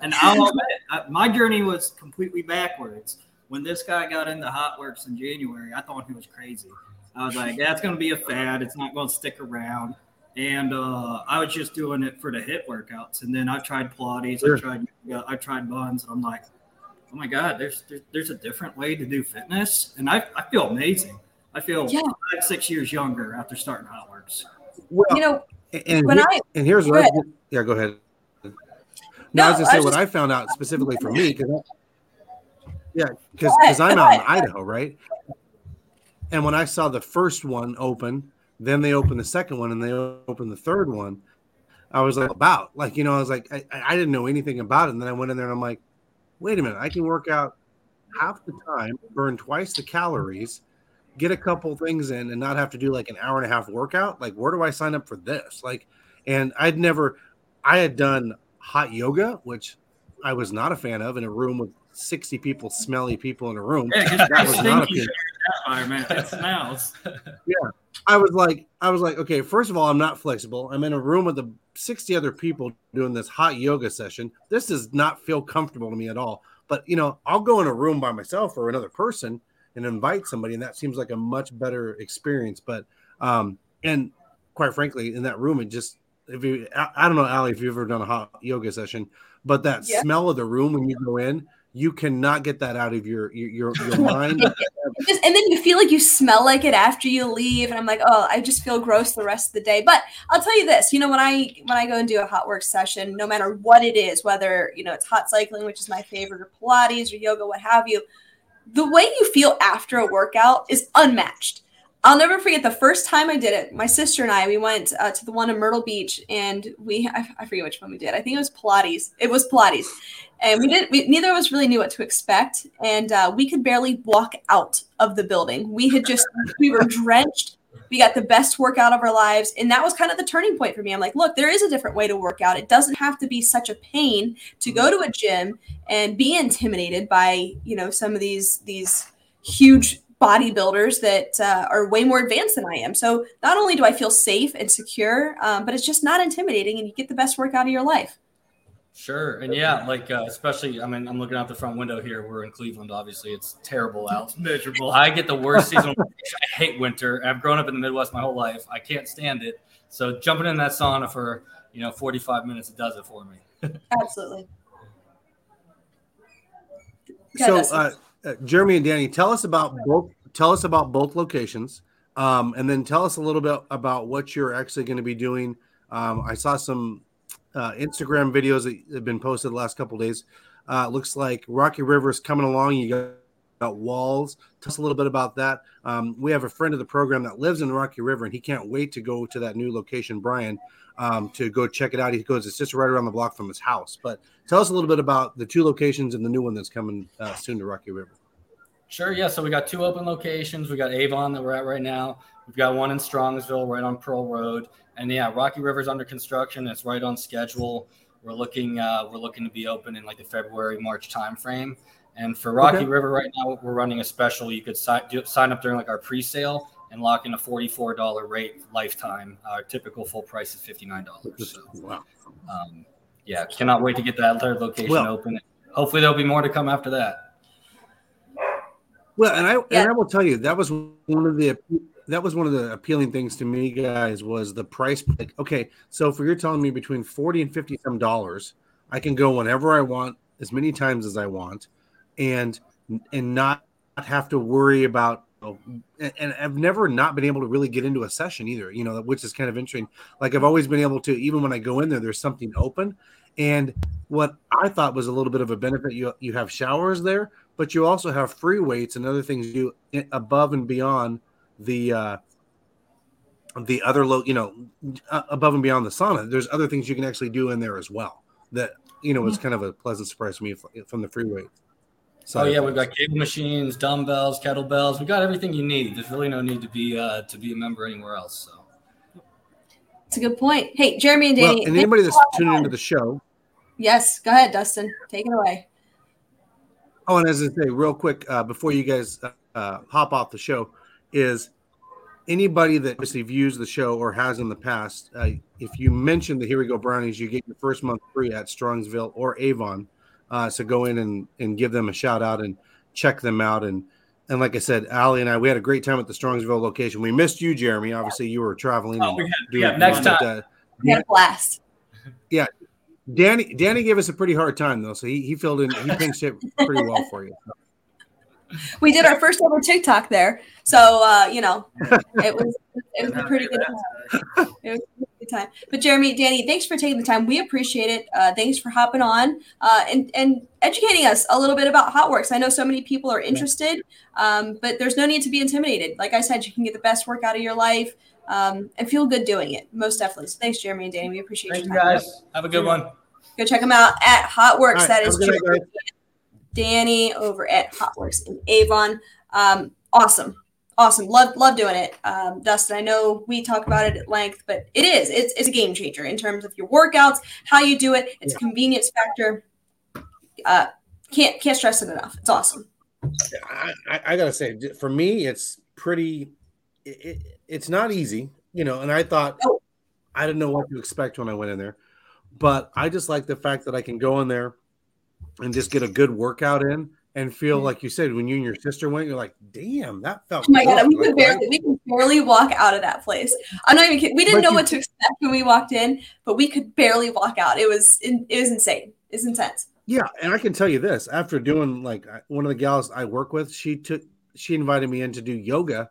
And I'll (laughs) admit, my journey was completely backwards. When this guy got into Hot Works in January, I thought he was crazy. I was like, that's going to be a fad. It's not going to stick around. And uh, I was just doing it for the hit workouts. And then I tried Pilates, Sure. I tried yoga, I tried buns, and I'm like, oh my god, there's there's, there's a different way to do fitness, and I, I feel amazing. I feel Yeah. five six years younger after starting HotWorks. well, You know, and when here- I and here's what I, yeah, go ahead. No, No, I was gonna say what just- I found out specifically for me because yeah, because I'm out in. Idaho, right? And when I saw the first one open, then they opened the second one, and they opened the third one. I was like, about like you know, I was like, I, I didn't know anything about it, and then I went in there and I'm like, wait a minute, I can work out half the time, burn twice the calories, get a couple things in, and not have to do like an hour and a half workout. Like, where do I sign up for this? Like, and I'd never, I had done hot yoga, which I was not a fan of, in a room with 60 people, smelly people in a room. Yeah, That was not a stinky good- environment. It smells. (laughs) I was like, I was like, okay, first of all, I'm not flexible. I'm in a room with the 60 other people doing this hot yoga session. This does not feel comfortable to me at all. But you know, I'll go in a room by myself or another person and invite somebody, and that seems like a much better experience. But um, and quite frankly, in that room, it just if you I, I don't know, Ali, if you've ever done a hot yoga session, but that Yeah. smell of the room when you go in you cannot get that out of your your your, (laughs) mind. Just- and then you feel like you smell like it after you leave, and I'm like, oh, I just feel gross the rest of the day. But I'll tell you this, you know, when I when I go and do a hot work session, no matter what it is, whether you know it's hot cycling, which is my favorite, or Pilates or yoga, what have you, the way you feel after a workout is unmatched. I'll never forget the first time I did it. My sister and I, we went uh, to the one in Myrtle Beach, and we I, I forget which one we did. I think it was Pilates. It was Pilates, and we didn't. We, neither of us really knew what to expect, and uh, we could barely walk out of the building. We had just we were drenched. We got the best workout of our lives, and that was kind of the turning point for me. I'm like, look, there is a different way to work out. It doesn't have to be such a pain to go to a gym and be intimidated by you know some of these these huge bodybuilders that uh, are way more advanced than I am. So not only do I feel safe and secure, um, but it's just not intimidating, and you get the best workout of your life. Sure, and yeah, like uh, especially, I mean, I'm looking out the front window here. We're in Cleveland, obviously. It's terrible out. It's miserable. I get the worst (laughs) seasonal. I hate winter. I've grown up in the Midwest my whole life. I can't stand it. So jumping in that sauna for you know 45 minutes, it does it for me. (laughs) Absolutely. So, uh, uh, Jeremy and Danny, tell us about both. Tell us about both locations, um, and then tell us a little bit about what you're actually going to be doing. Um, I saw some uh, Instagram videos that have been posted the last couple days. Uh, looks like Rocky River is coming along. You got, got walls. Tell us a little bit about that. Um, we have a friend of the program that lives in Rocky River, and he can't wait to go to that new location, Brian, um, to go check it out. He goes, it's just right around the block from his house. But tell us a little bit about the two locations and the new one that's coming uh, soon to Rocky River. Sure, yeah. So we got two open locations. We got Avon that we're at right now. We've got one in Strongsville, right on Pearl Road, and yeah, Rocky River's under construction. It's right on schedule. We're looking, uh, we're looking to be open in like the February March timeframe. And for Rocky Okay. River right now, we're running a special. You could sign do, sign up during like our pre-sale and lock in a forty-four dollar rate lifetime. Our typical full price is fifty-nine dollars. So Wow. um, yeah, cannot wait to get that third location Well- open. Hopefully, there'll be more to come after that. Well, and I Yeah. and I will tell you that was one of the that was one of the appealing things to me, guys, was the price. Like, okay, so if you're telling me between forty and fifty some dollars, I can go whenever I want, as many times as I want, and and not have to worry about. And, and I've never not been able to really get into a session either, you know, which is kind of interesting. Like I've always been able to, even when I go in there, there's something open. And what I thought was a little bit of a benefit, you you have showers there, but you also have free weights and other things you do above and beyond the uh the other low you know uh, above and beyond the sauna there's other things you can actually do in there as well that you know was kind of a pleasant surprise to me from the free weight Oh yeah, we've got cable machines, dumbbells, kettlebells. We've got everything you need. There's really no need to be uh, to be a member anywhere else. So It's a good point. Hey, Jeremy and well, Danny. and anybody that's tuning into the show yes, go ahead, Dustin. Take it away. Oh, and as I say, real quick, uh, before you guys uh, uh, hop off the show, is anybody that obviously views the show or has in the past, uh, if you mention the Here We Go Brownies, you get your first month free at Strongsville or Avon. Uh, so go in and, and give them a shout out and check them out. And and like I said, Ali and I, we had a great time at the Strongsville location. We missed you, Jeremy. Obviously, you were traveling. Oh, we had- yeah, next but, time. uh, We had a blast. Yeah. Danny Danny gave us a pretty hard time though, so he, he filled in he (laughs) pinched it pretty well for you. (laughs) We did our first ever TikTok there, so uh, you know, it was it was a pretty good time. It was a good time. But Jeremy, Danny, thanks for taking the time. We appreciate it. Uh, thanks for hopping on uh, and and educating us a little bit about HotWorks. I know so many people are interested, um, but there's no need to be intimidated. Like I said, you can get the best work out of your life um, and feel good doing it. Most definitely. So thanks, Jeremy and Danny. We appreciate thank you your time. guys. Have a good one. Go check them out at HotWorks. Right, that is a good night, Jeremy, Danny over at HotWorks in Avon. Um, awesome, awesome. Love love doing it. Um, Dustin, I know we talk about it at length, but it is it's, it's a game changer in terms of your workouts, how you do it. It's a convenience factor. Uh, can't can't stress it enough. It's awesome. I, I, I gotta say, for me, it's pretty. It, it, it's not easy, you know. And I thought No. I didn't know what to expect when I went in there, but I just like the fact that I can go in there and just get a good workout in and feel like you said when you and your sister went, you're like, "Damn, that felt." Oh my god, we could barely we could barely walk out of that place. I'm not even kidding. We didn't But know you- what to expect when we walked in, but we could barely walk out. It was it was insane. It's intense. Yeah, and I can tell you this: after doing like one of the gals I work with, she took she invited me in to do yoga,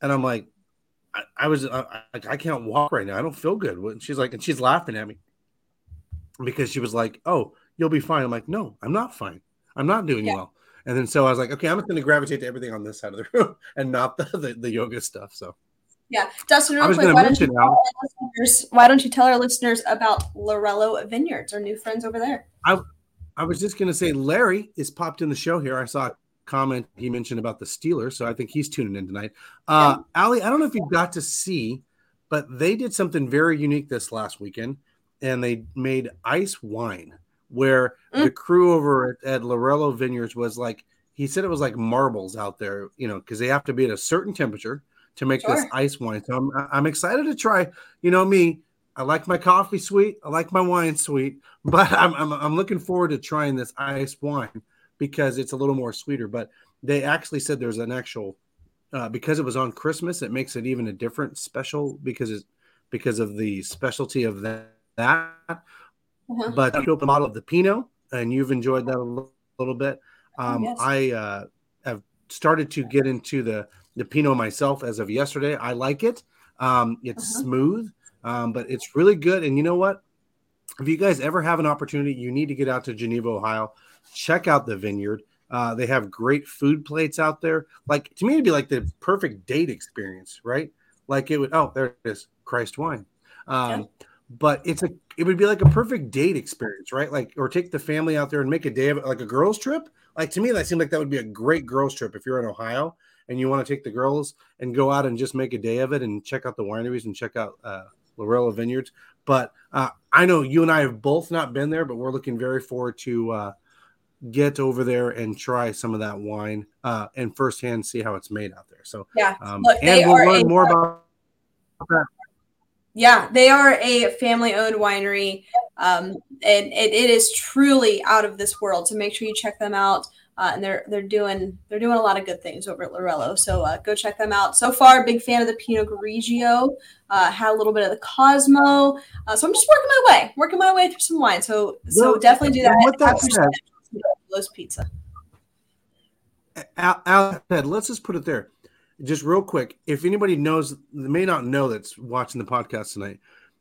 and I'm like, I, I was I, I can't walk right now. I don't feel good. And she's like, and she's laughing at me because she was like, "Oh, you'll be fine." I'm like, "No, I'm not fine. I'm not doing yeah. well." And then so I was like, "Okay, I'm just going to gravitate to everything on this side of the room (laughs) and not the the, the yoga stuff." So. Yeah, Dustin. Real quick, why don't, you tell why don't you tell our listeners about Laurello Vineyards, our new friends over there? I, I was just going to say, Larry is popped in the show here. I saw a comment he mentioned about the Steelers, so I think he's tuning in tonight. Uh, yeah. Ali, I don't know if you got to see, but they did something very unique this last weekend and they made ice wine where mm. the crew over at, at Laurello Vineyards was like, he said it was like marbles out there, you know, because they have to be at a certain temperature to make sure. this ice wine. So I'm, I'm excited to try. You know me, I like my coffee sweet, I like my wine sweet, (laughs) but I'm, I'm, I'm looking forward to trying this ice wine because it's a little more sweeter. But they actually said there's an actual uh, because it was on Christmas, it makes it even a different special because it's because of the specialty of that that. Uh-huh. But open a model of the Pinot, and you've enjoyed that a little, little bit. Oh, um, yes. I uh, have started to get into the the Pinot myself as of yesterday. I like it. Um, it's uh-huh. smooth, um, but it's really good. And you know what? If you guys ever have an opportunity, you need to get out to Geneva, Ohio. Check out the vineyard. Uh, they have great food plates out there. Like to me, it'd be like the perfect date experience, right? Like it would. Oh, there it is, Christ wine. Um, yeah but it's a it would be like a perfect date experience, right? Like, or take the family out there and make a day of it, like a girls' trip. Like to me, that seemed like that would be a great girls' trip if you're in Ohio and you want to take the girls and go out and just make a day of it and check out the wineries and check out uh, Laurello Vineyards. But uh, I know you and I have both not been there, but we're looking very forward to uh, get over there and try some of that wine uh, and firsthand see how it's made out there. So yeah, um, Look, and we'll learn more about that yeah, they are a family owned winery. Um, and it, it is truly out of this world. So make sure you check them out. Uh, and they're they're doing they're doing a lot of good things over at Laurello. So uh, go check them out. So far, big fan of the Pinot Grigio. Uh, had a little bit of the Cosmo. Uh, so I'm just working my way, working my way through some wine. So so well, definitely do that. What that said, Los Pizza. Al, Al said, let's just put it there just real quick, if anybody knows, may not know that's watching the podcast tonight,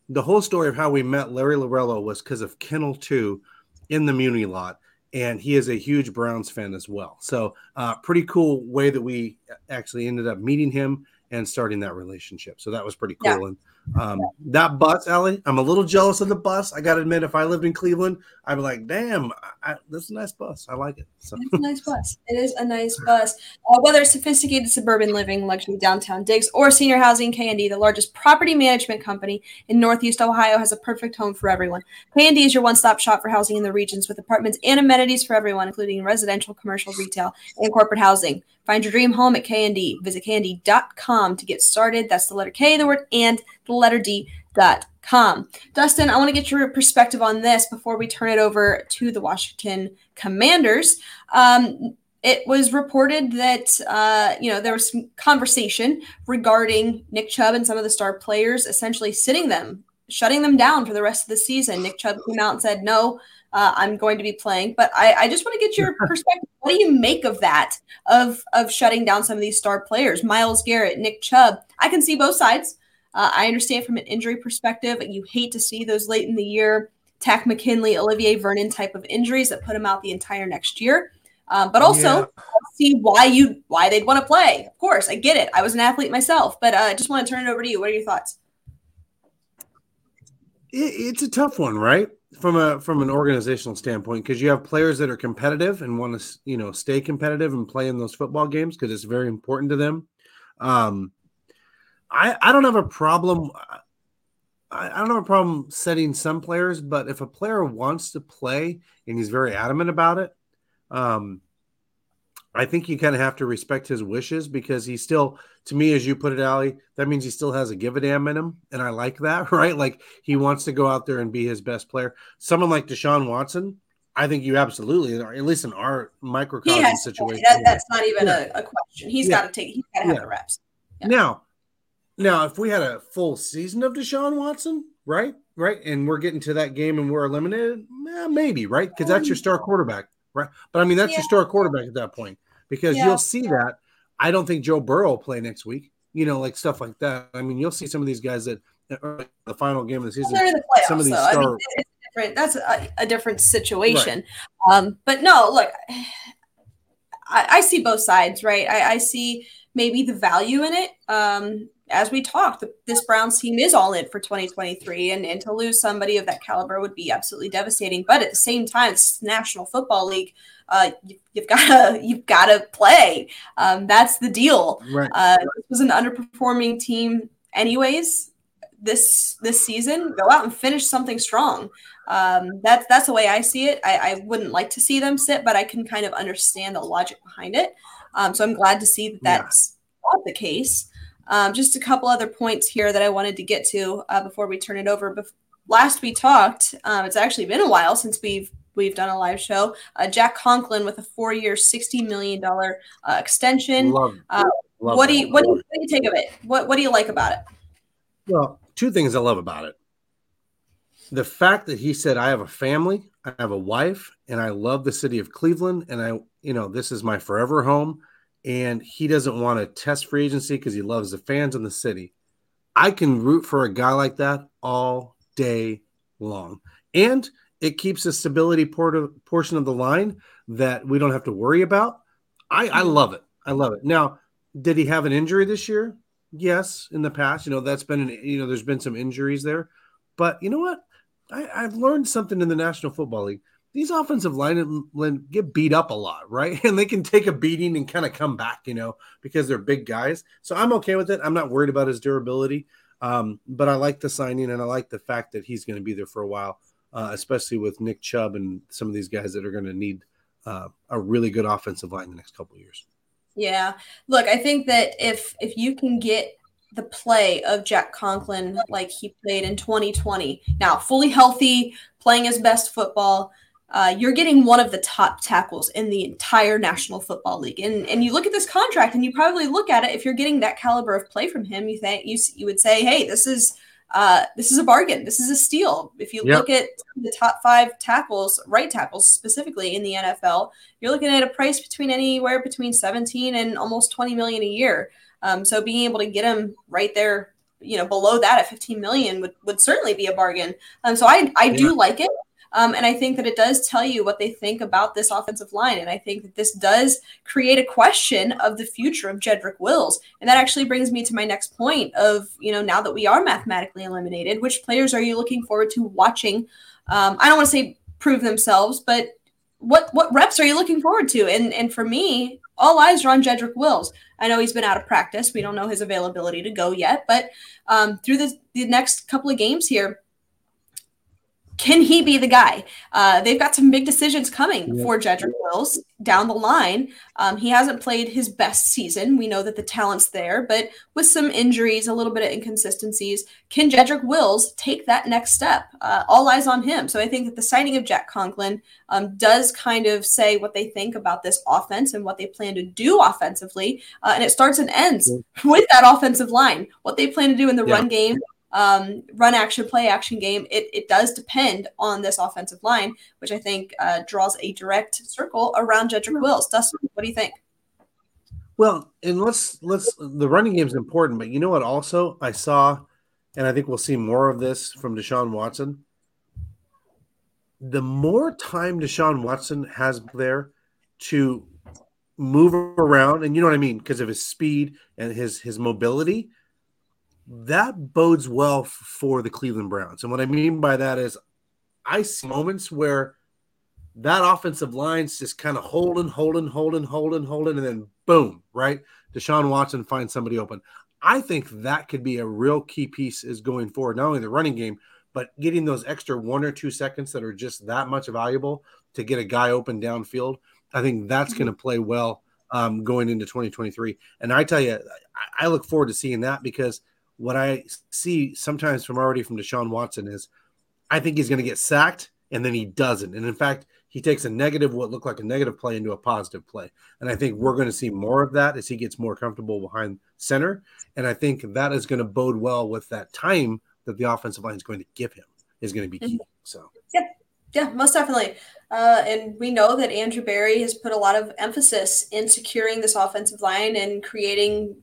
the whole story of how we met Larry Laurello was because of Kennel 2 in the Muni lot. And he is a huge Browns fan as well. So, uh, pretty cool way that we actually ended up meeting him and starting that relationship. So, that was pretty cool. Yeah. And um, that bus, Ellie, I'm a little jealous of the bus. I got to admit, if I lived in Cleveland, I'd be like, damn, I, this is a nice bus. I like it. So. It's a nice bus. It is a nice bus. Uh, whether it's sophisticated suburban living, luxury downtown digs, or senior housing, K&D, the largest property management company in Northeast Ohio, has a perfect home for everyone. K&D is your one-stop shop for housing in the regions with apartments and amenities for everyone, including residential, commercial, retail, and corporate housing. Find your dream home at K&D. Visit to get started. That's the letter K, the word and the letter D dot com. Dustin, I want to get your perspective on this before we turn it over to the Washington Commanders. Um, it was reported that uh, you know there was some conversation regarding Nick Chubb and some of the star players essentially sitting them, shutting them down for the rest of the season. Nick Chubb came out and said, "No, uh, I'm going to be playing. But I, I just want to get your (laughs) perspective. What do you make of that? Of of shutting down some of these star players, Myles Garrett, Nick Chubb. I can see both sides. Uh, I understand from an injury perspective, you hate to see those late in the year, Takk McKinley, Olivier Vernon type of injuries that put him out the entire next year. Um, but also yeah. see why you why they'd want to play. Of course, I get it. I was an athlete myself, but I uh, just want to turn it over to you. What are your thoughts? It, it's a tough one, right? from a from an organizational standpoint because you have players that are competitive and want to you know stay competitive and play in those football games because it's very important to them um i i don't have a problem I, I don't have a problem setting some players but if a player wants to play and he's very adamant about it um I think you kind of have to respect his wishes because he still, to me, as you put it, Ali, that means he still has a give a damn in him. And I like that, (laughs) right? Like he wants to go out there and be his best player. Someone like Deshaun Watson, I think you absolutely, at least in our microcosm situation. That, that's not even yeah. a, a, question. He's yeah. got to take, he's got to have yeah. the reps. Now, now, if we had a full season of Deshaun Watson, right? right? And we're getting to that game and we're eliminated, eh, maybe, right? Because that's your star quarterback, right? But I mean, that's Yeah. your star quarterback at that point because Yeah. you'll see that. I don't think Joe Burrow will play next week. You know, like stuff like that. I mean, you'll see some of these guys that are the final game of the season. The playoffs, some of these though. I mean, star- different. That's a, a different situation. Um, but no, look, I, I see both sides, right? I, I see maybe the value in it. Um, as we talked, this Browns team is all in for 2023, and, and to lose somebody of that caliber would be absolutely devastating. But at the same time, it's the National Football League. Uh, you, you've got to (laughs) you've got to play. Um, that's the deal. Right. Uh, this was an underperforming team, anyways. This this season, go out and finish something strong. Um, that's that's the way I see it. I, I wouldn't like to see them sit, but I can kind of understand the logic behind it. Um, so I'm glad to see that Yeah. that's not the case. Um, just a couple other points here that I wanted to get to uh, before we turn it over. Bef- last we talked, um, it's actually been a while since we've we've done a live show. Uh, Jack Conklin with a four-year, sixty million dollar uh, extension. Love, Uh, love what do you what do you, what do you think of it? What what do you like about it? Well, two things I love about it. The fact that he said, I have a family, I have a wife, and I love the city of Cleveland, and I, you know, this is my forever home. And he doesn't want to test free agency because he loves the fans in the city. I can root for a guy like that all day long. And it keeps a stability port- portion of the line that we don't have to worry about. I, I mm-hmm. love it. I love it. Now, did he have an injury this year? Yes, in the past, you know, that's been an, you know, there's been some injuries there, but you know what? I, I've learned something in the National Football League. These offensive linemen get beat up a lot, right? (laughs) And they can take a beating and kind of come back, you know, because they're big guys. So I'm okay with it. I'm not worried about his durability, um, but I like the signing and I like the fact that he's going to be there for a while, uh, especially with Nick Chubb and some of these guys that are going to need uh, a really good offensive line the next couple of years. Yeah. Look, I think that if if you can get the play of Jack Conklin like he played in 2020, now fully healthy, playing his best football, uh, you're getting one of the top tackles in the entire National Football League. And and you look at this contract, and you probably look at it if you're getting that caliber of play from him, you think you you would say, hey, this is uh, this is a bargain. This is a steal. If you Yep. look at the top five tackles, right tackles specifically in the NFL, you're looking at a price between anywhere between 17 and almost 20 million a year. Um, so being able to get him right there, you know, below that at 15 million would, would certainly be a bargain. Um, so I, I do like it. Um, and I think that it does tell you what they think about this offensive line. And I think that this does create a question of the future of Jedrick Wills. And that actually brings me to my next point of, you know, now that we are mathematically eliminated, which players are you looking forward to watching? Um, I don't want to say prove themselves, but what what reps are you looking forward to? And and for me, all eyes are on Jedrick Wills. I know he's been out of practice. We don't know his availability to go yet, but um, through the, the next couple of games here, can he be the guy? Uh, they've got some big decisions coming Yeah. for Jedrick Wills down the line. Um, he hasn't played his best season. We know that the talent's there, but with some injuries, a little bit of inconsistencies, can Jedrick Wills take that next step? Uh, all eyes on him. So I think that the signing of Jack Conklin um, does kind of say what they think about this offense and what they plan to do offensively. Uh, and it starts and ends (laughs) with that offensive line. What they plan to do in the Yeah. run game, um, run action, play action game, it, it does depend on this offensive line, which I think uh, draws a direct circle around Jedrick Wills. Dustin, what do you think? Well, and let's let's the running game is important, but you know what? Also, I saw, and I think we'll see more of this from Deshaun Watson. The more time Deshaun Watson has there to move around, and you know what I mean, because of his speed and his his mobility, that bodes well for the Cleveland Browns. And what I mean by that is, I see moments where that offensive line's just kind of holding, holding, holding, holding, holding, and then boom, right? Deshaun Watson finds somebody open. I think that could be a real key piece is going forward, not only the running game, but getting those extra one or two seconds that are just that much valuable to get a guy open downfield. I think that's going to play well um, going into 2023. And I tell you, I, I look forward to seeing that because what I see sometimes from already from Deshaun Watson is I think he's going to get sacked and then he doesn't. And in fact, he takes a negative, what looked like a negative play into a positive play. And I think we're going to see more of that as he gets more comfortable behind center. And I think that is going to bode well with that time that the offensive line is going to give him. is going to be key. So Yeah, most definitely. Uh, and we know that Andrew Berry has put a lot of emphasis in securing this offensive line and creating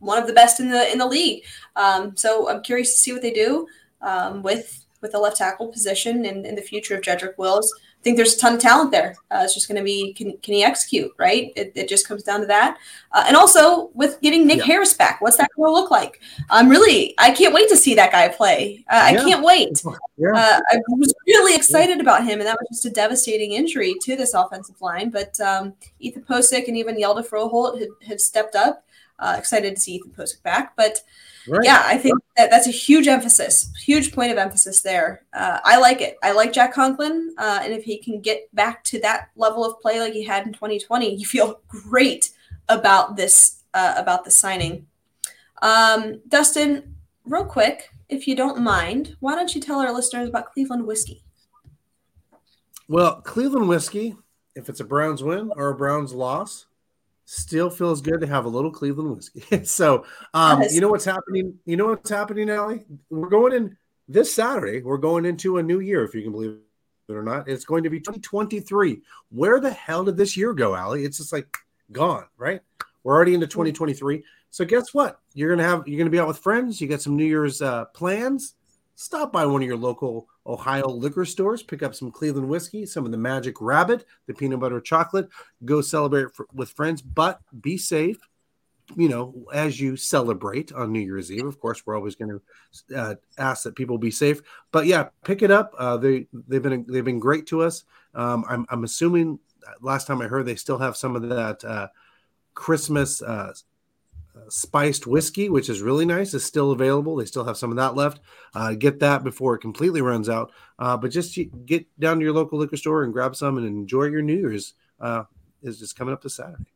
one of the best in the in the league. Um, so I'm curious to see what they do um, with with the left tackle position and, and the future of Jedrick Wills. I think there's a ton of talent there. Uh, it's just going to be can, can he execute, right? It, it just comes down to that. Uh, and also with getting Nick Yeah. Harris back, what's that going to look like? I'm really, I can't wait to see that guy play. Uh, I can't wait. yeah, Uh, I was really excited about him, and that was just a devastating injury to this offensive line. But um, Ethan Pocic and even Hjalte Froholdt have, have stepped up. Uh, excited to see Ethan Pocic back. But right. yeah, I think that that's a huge emphasis, huge point of emphasis there. Uh, I like it. I like Jack Conklin, uh, and if he can get back to that level of play like he had in 2020, you feel great about this uh, about the signing. Um, Dustin, real quick, if you don't mind, why don't you tell our listeners about Cleveland whiskey? Well, Cleveland whiskey, if it's a Browns win or a Browns loss, still feels good to have a little Cleveland whiskey. (laughs) so, um, Yes. you know what's happening? You know what's happening, Allie? We're going in this Saturday. We're going into a new year, if you can believe it or not. It's going to be 2023. Where the hell did this year go, Allie? It's just like gone, right? We're already into 2023. So guess what? You're gonna have you're gonna be out with friends. You got some New Year's uh, plans. Stop by one of your local Ohio liquor stores, pick up some Cleveland whiskey, some of the Magic Rabbit, the peanut butter chocolate. Go celebrate for, with friends, but be safe. You know, as you celebrate on New Year's Eve, of course, we're always going to uh, ask that people be safe. But yeah, pick it up. Uh, they they've been they've been great to us. Um, I'm I'm assuming uh, last time I heard they still have some of that uh, Christmas uh, spiced whiskey, which is really nice, is still available. They still have some of that left. Uh, get that before it completely runs out. Uh, but just get down to your local liquor store and grab some and enjoy your New Year's. Uh, is just coming up this Saturday.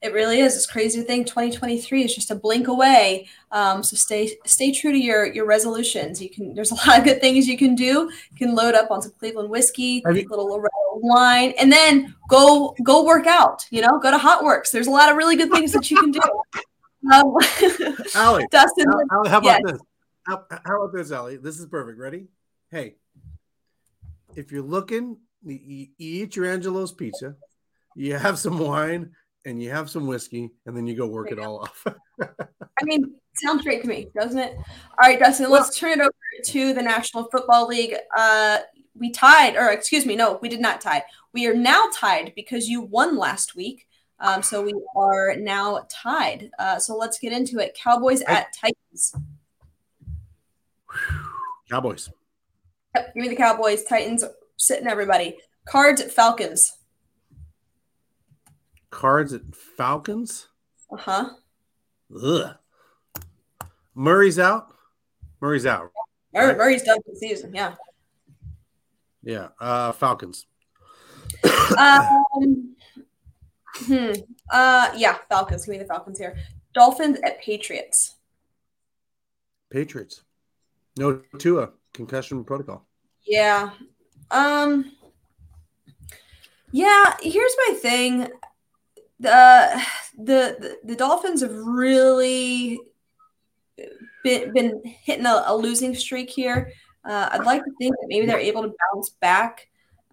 It really is. It's crazy to think 2023 is just a blink away. Um, so stay stay true to your your resolutions. You can there's a (laughs) lot of good things you can do. You can load up on some Cleveland whiskey, you- little Loretta wine, and then go go work out. You know, go to Hot Works. There's a lot of really good things that you can do. (laughs) Um, (laughs) Allie, Dustin, Allie, how about Yes. this? How, how about this, Allie? This is perfect. Ready? Hey, if you're looking, you eat your Angelo's pizza, you have some wine, and you have some whiskey, and then you go work it all off. (laughs) I mean, sounds great to me, doesn't it? All right, Dustin, let's turn it over to the National Football League. Uh, we tied, or excuse me, no, we did not tie. We are now tied because you won last week. Um, so we are now tied. Uh, so let's get into it. Cowboys at Titans. Cowboys. Yep, give me the Cowboys. Titans sitting everybody. Cards Falcons. Cards at Falcons. Uh huh. Ugh. Murray's out. Murray's out. Murray, Murray's done for the season. Yeah. Yeah. Uh, Falcons. (coughs) Um, hmm. Uh, yeah, Falcons. Give me the Falcons here. Dolphins at Patriots. Patriots. No Tua. Concussion protocol. Yeah. Um Yeah, here's my thing. The the the, Dolphins have really been, been hitting a, a losing streak here. Uh, I'd like to think that maybe they're able to bounce back.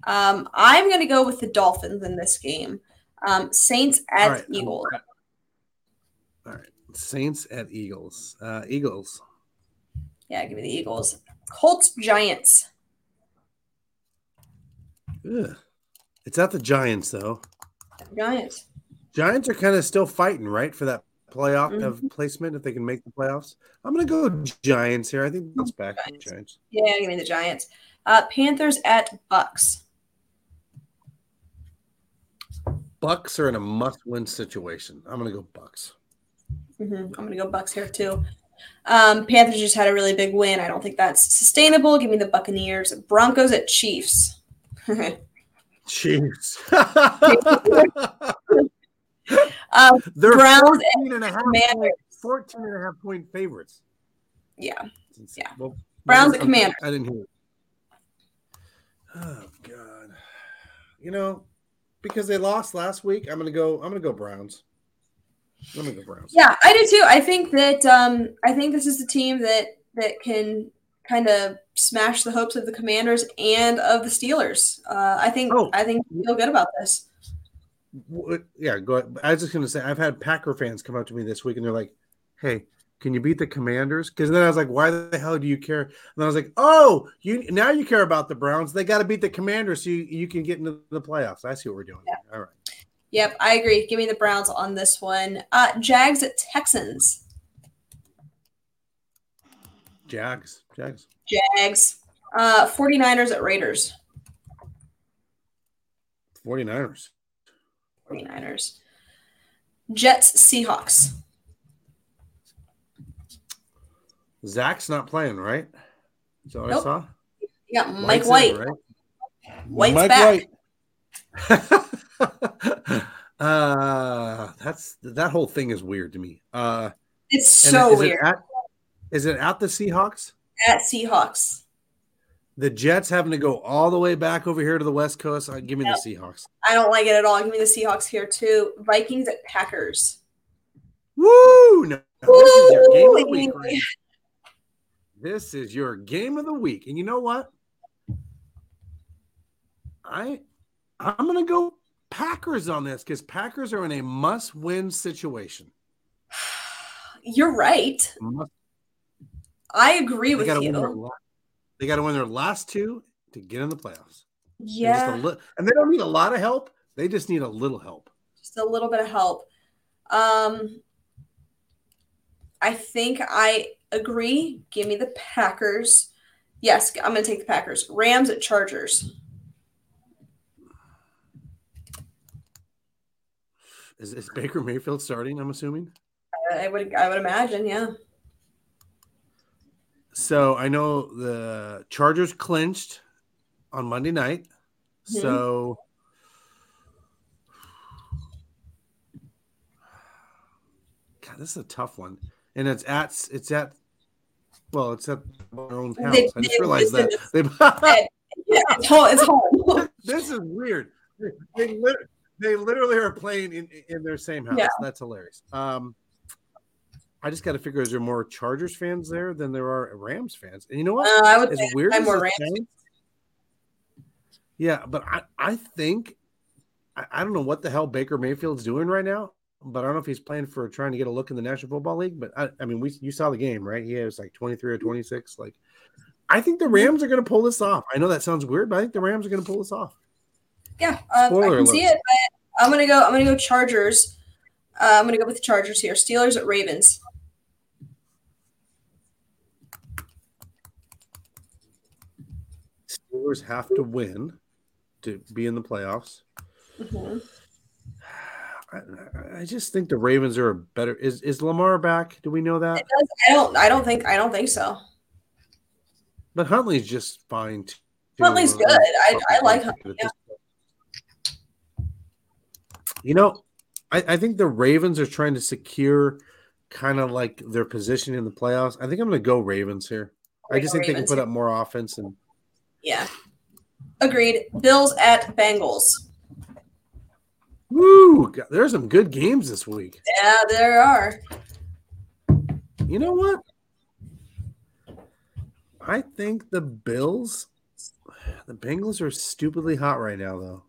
Um, I'm going to go with the Dolphins in this game. Um, Saints at right. Eagles. All right. Saints at Eagles. Uh, Eagles. Yeah, give me the Eagles. Colts Giants. Ugh. It's at the Giants, though. Giants. Giants are kind of still fighting, right, for that playoff Mm-hmm. of placement if they can make the playoffs. I'm going to go Giants here. I think that's back. Giants. Giants. Yeah, give me the Giants. Uh, Panthers at Bucks. Bucks are in a must-win situation. I'm going to go Bucks. hmm I'm gonna go Bucks here too. Um, Panthers just had a really big win. I don't think that's sustainable. Give me the Buccaneers. Broncos at Chiefs. (laughs) Chiefs. (laughs) (laughs) um, They're Browns 14 and a half, Commanders. 14 and a half point favorites. Yeah. Yeah. Well, Browns at Commanders. I didn't hear it. Oh God. You know, because they lost last week, I'm gonna go. I'm gonna go Browns. I'm gonna go Browns. Yeah, I do too. I think that um, I think this is the team that that can kind of smash the hopes of the Commanders and of the Steelers. Uh, I think Oh. I think feel good about this. Yeah, go ahead. I was just gonna say I've had Packer fans come up to me this week and they're like, "Hey, can you beat the Commanders?" Because then I was like, "Why the hell do you care?" And then I was like, "Oh, you now you care about the Browns? They got to beat the Commanders so you, you can get into the playoffs." I see what we're doing. All right, Yep, I agree. Give me the Browns on this one. Uh, Jags at Texans. Jags, Jags, Jags. Uh, 49ers at Raiders. 49ers. 49ers. Jets, Seahawks. Zach's not playing, right? Is that what Nope. I saw? You got Mike White's in, White. right? White's Mike back. White. (laughs) uh, that's that whole thing is weird to me. Uh, It's so is weird. It at, is it at the Seahawks? At Seahawks. The Jets having to go all the way back over here to the West Coast. Uh, give me Yep. the Seahawks. I don't like it at all. Give me the Seahawks here too. Vikings at Packers. Woo! No, this is your game of the week. This is your game of the week, and you know what? I I'm gonna go Packers on this because Packers are in a must-win situation. You're right. Must- I agree They with you. They got to win their last two to get in the playoffs. And just a Yeah, li- and they don't need a lot of help. They just need a little help. just a little bit of help. Um, I think I agree. Give me the Packers. Yes, I'm going to take the Packers. Rams at Chargers. Is, is Baker Mayfield starting? I'm assuming. I would I would imagine, yeah. So I know the Chargers clinched on Monday night. Mhm. So God, this is a tough one. And it's at it's at well, it's at our own house. They- I just realized that. They, (laughs) Yeah, it's home. It's home. (laughs) this is weird. They, lit- they literally are playing in, in their same house. Yeah. That's hilarious. Um, I just got to figure: is there more Chargers fans there than there are Rams fans? And you know what? Uh, I would as weird I'm as more Rams. sounds- yeah, but I, I think I, I don't know what the hell Baker Mayfield's doing right now, but I don't know if he's playing for trying to get a look in the National Football League. But I, I mean, we you saw the game, right? He was like 23 or 26. Like, I think the Rams are going to pull this off. I know that sounds weird, but I think the Rams are going to pull this off. Yeah, uh, I can see it. But I'm gonna go. I'm gonna go Chargers. Uh, I'm gonna go with the Chargers here. Steelers at Ravens. Have to win to be in the playoffs. Mhm. I, I just think the Ravens are a better. Is is Lamar back? Do we know that? I don't. I don't think. I don't think so. But Huntley's just fine. Too. Huntley's good. I- I like Huntley, yeah. You know, I, I think the Ravens are trying to secure kind of like their position in the playoffs. I think I'm going to go Ravens here. I just think they can put up more offense and Yeah. Agreed. Bills at Bengals. woo. God, there's some good games this week. Yeah, there are. You know what? I think the Bills, the Bengals are stupidly hot right now, though.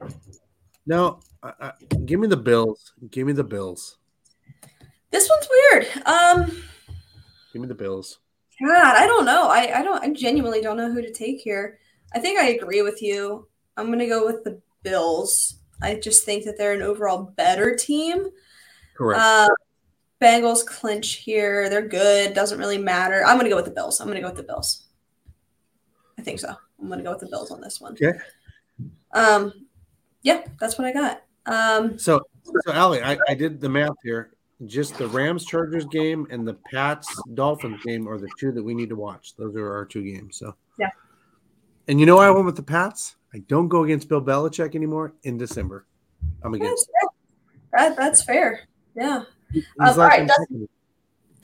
(sighs) No, I, I, give me the Bills. Give me the Bills. This one's weird. Um, Give me the Bills. God, I don't know. I, I don't. I genuinely don't know who to take here. I think I agree with you. I'm gonna go with the Bills. I just think that they're an overall better team. Correct. Uh, Bengals clinch here. They're good. Doesn't really matter. I'm gonna go with the Bills. I'm gonna go with the Bills. I think so. I'm gonna go with the Bills on this one. Okay. Um, yeah, that's what I got. Um, So, so Allie, I, I did the math here. Just the Rams Chargers game and the Pats Dolphins game are the two that we need to watch. Those are our two games. So, Yeah. And you know why I went with the Pats? I don't go against Bill Belichick anymore in December. I'm against. that, that's fair. Yeah. Um, all right, Dustin.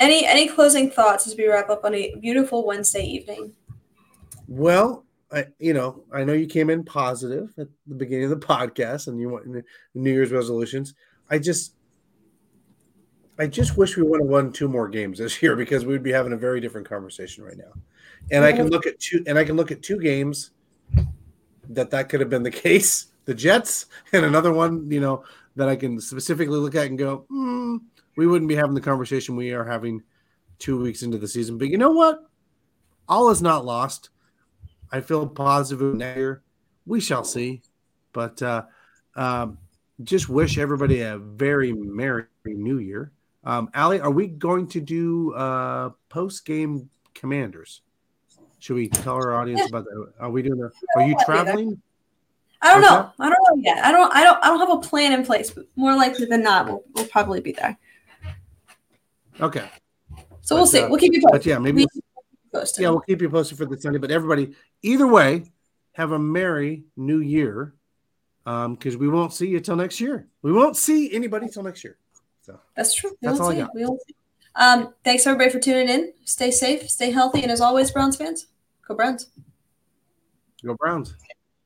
Any any closing thoughts as we wrap up on a beautiful Wednesday evening? Well, I you know I know you came in positive at the beginning of the (laughs) podcast and you want New Year's resolutions. I just I just wish we would have won two more games this year because we would be having a very different conversation right now. And I can look at two, and I can look at two games that that could have been the (laughs) case. The Jets and another one, you know, that I can specifically look at and go, hmm, we wouldn't be having the conversation we are having two weeks into the season. But you know what? All is not lost. I feel positive year. We shall see. But uh, um, just wish everybody a very merry new year. Um, Allie, are we going to do uh, post game commanders? Should we tell our audience about that? Are we doing that? Are you I'll do that. traveling? I don't know. I don't know yet. I don't. I don't. I don't have a plan in place. But more likely than not, we'll, we'll probably be there. Okay. So we'll see. uh, we'll keep you posted. But yeah, maybe We keep you posted. Yeah, we'll keep you posted for the Sunday. But everybody, either way, have a merry new year. Um, because we won't see you till next year. We won't see anybody till next year. So That's true. We That's all I got. We won't see. Um, thanks everybody for tuning in. Stay safe, stay healthy, and as always, Browns fans, go Browns. go Browns.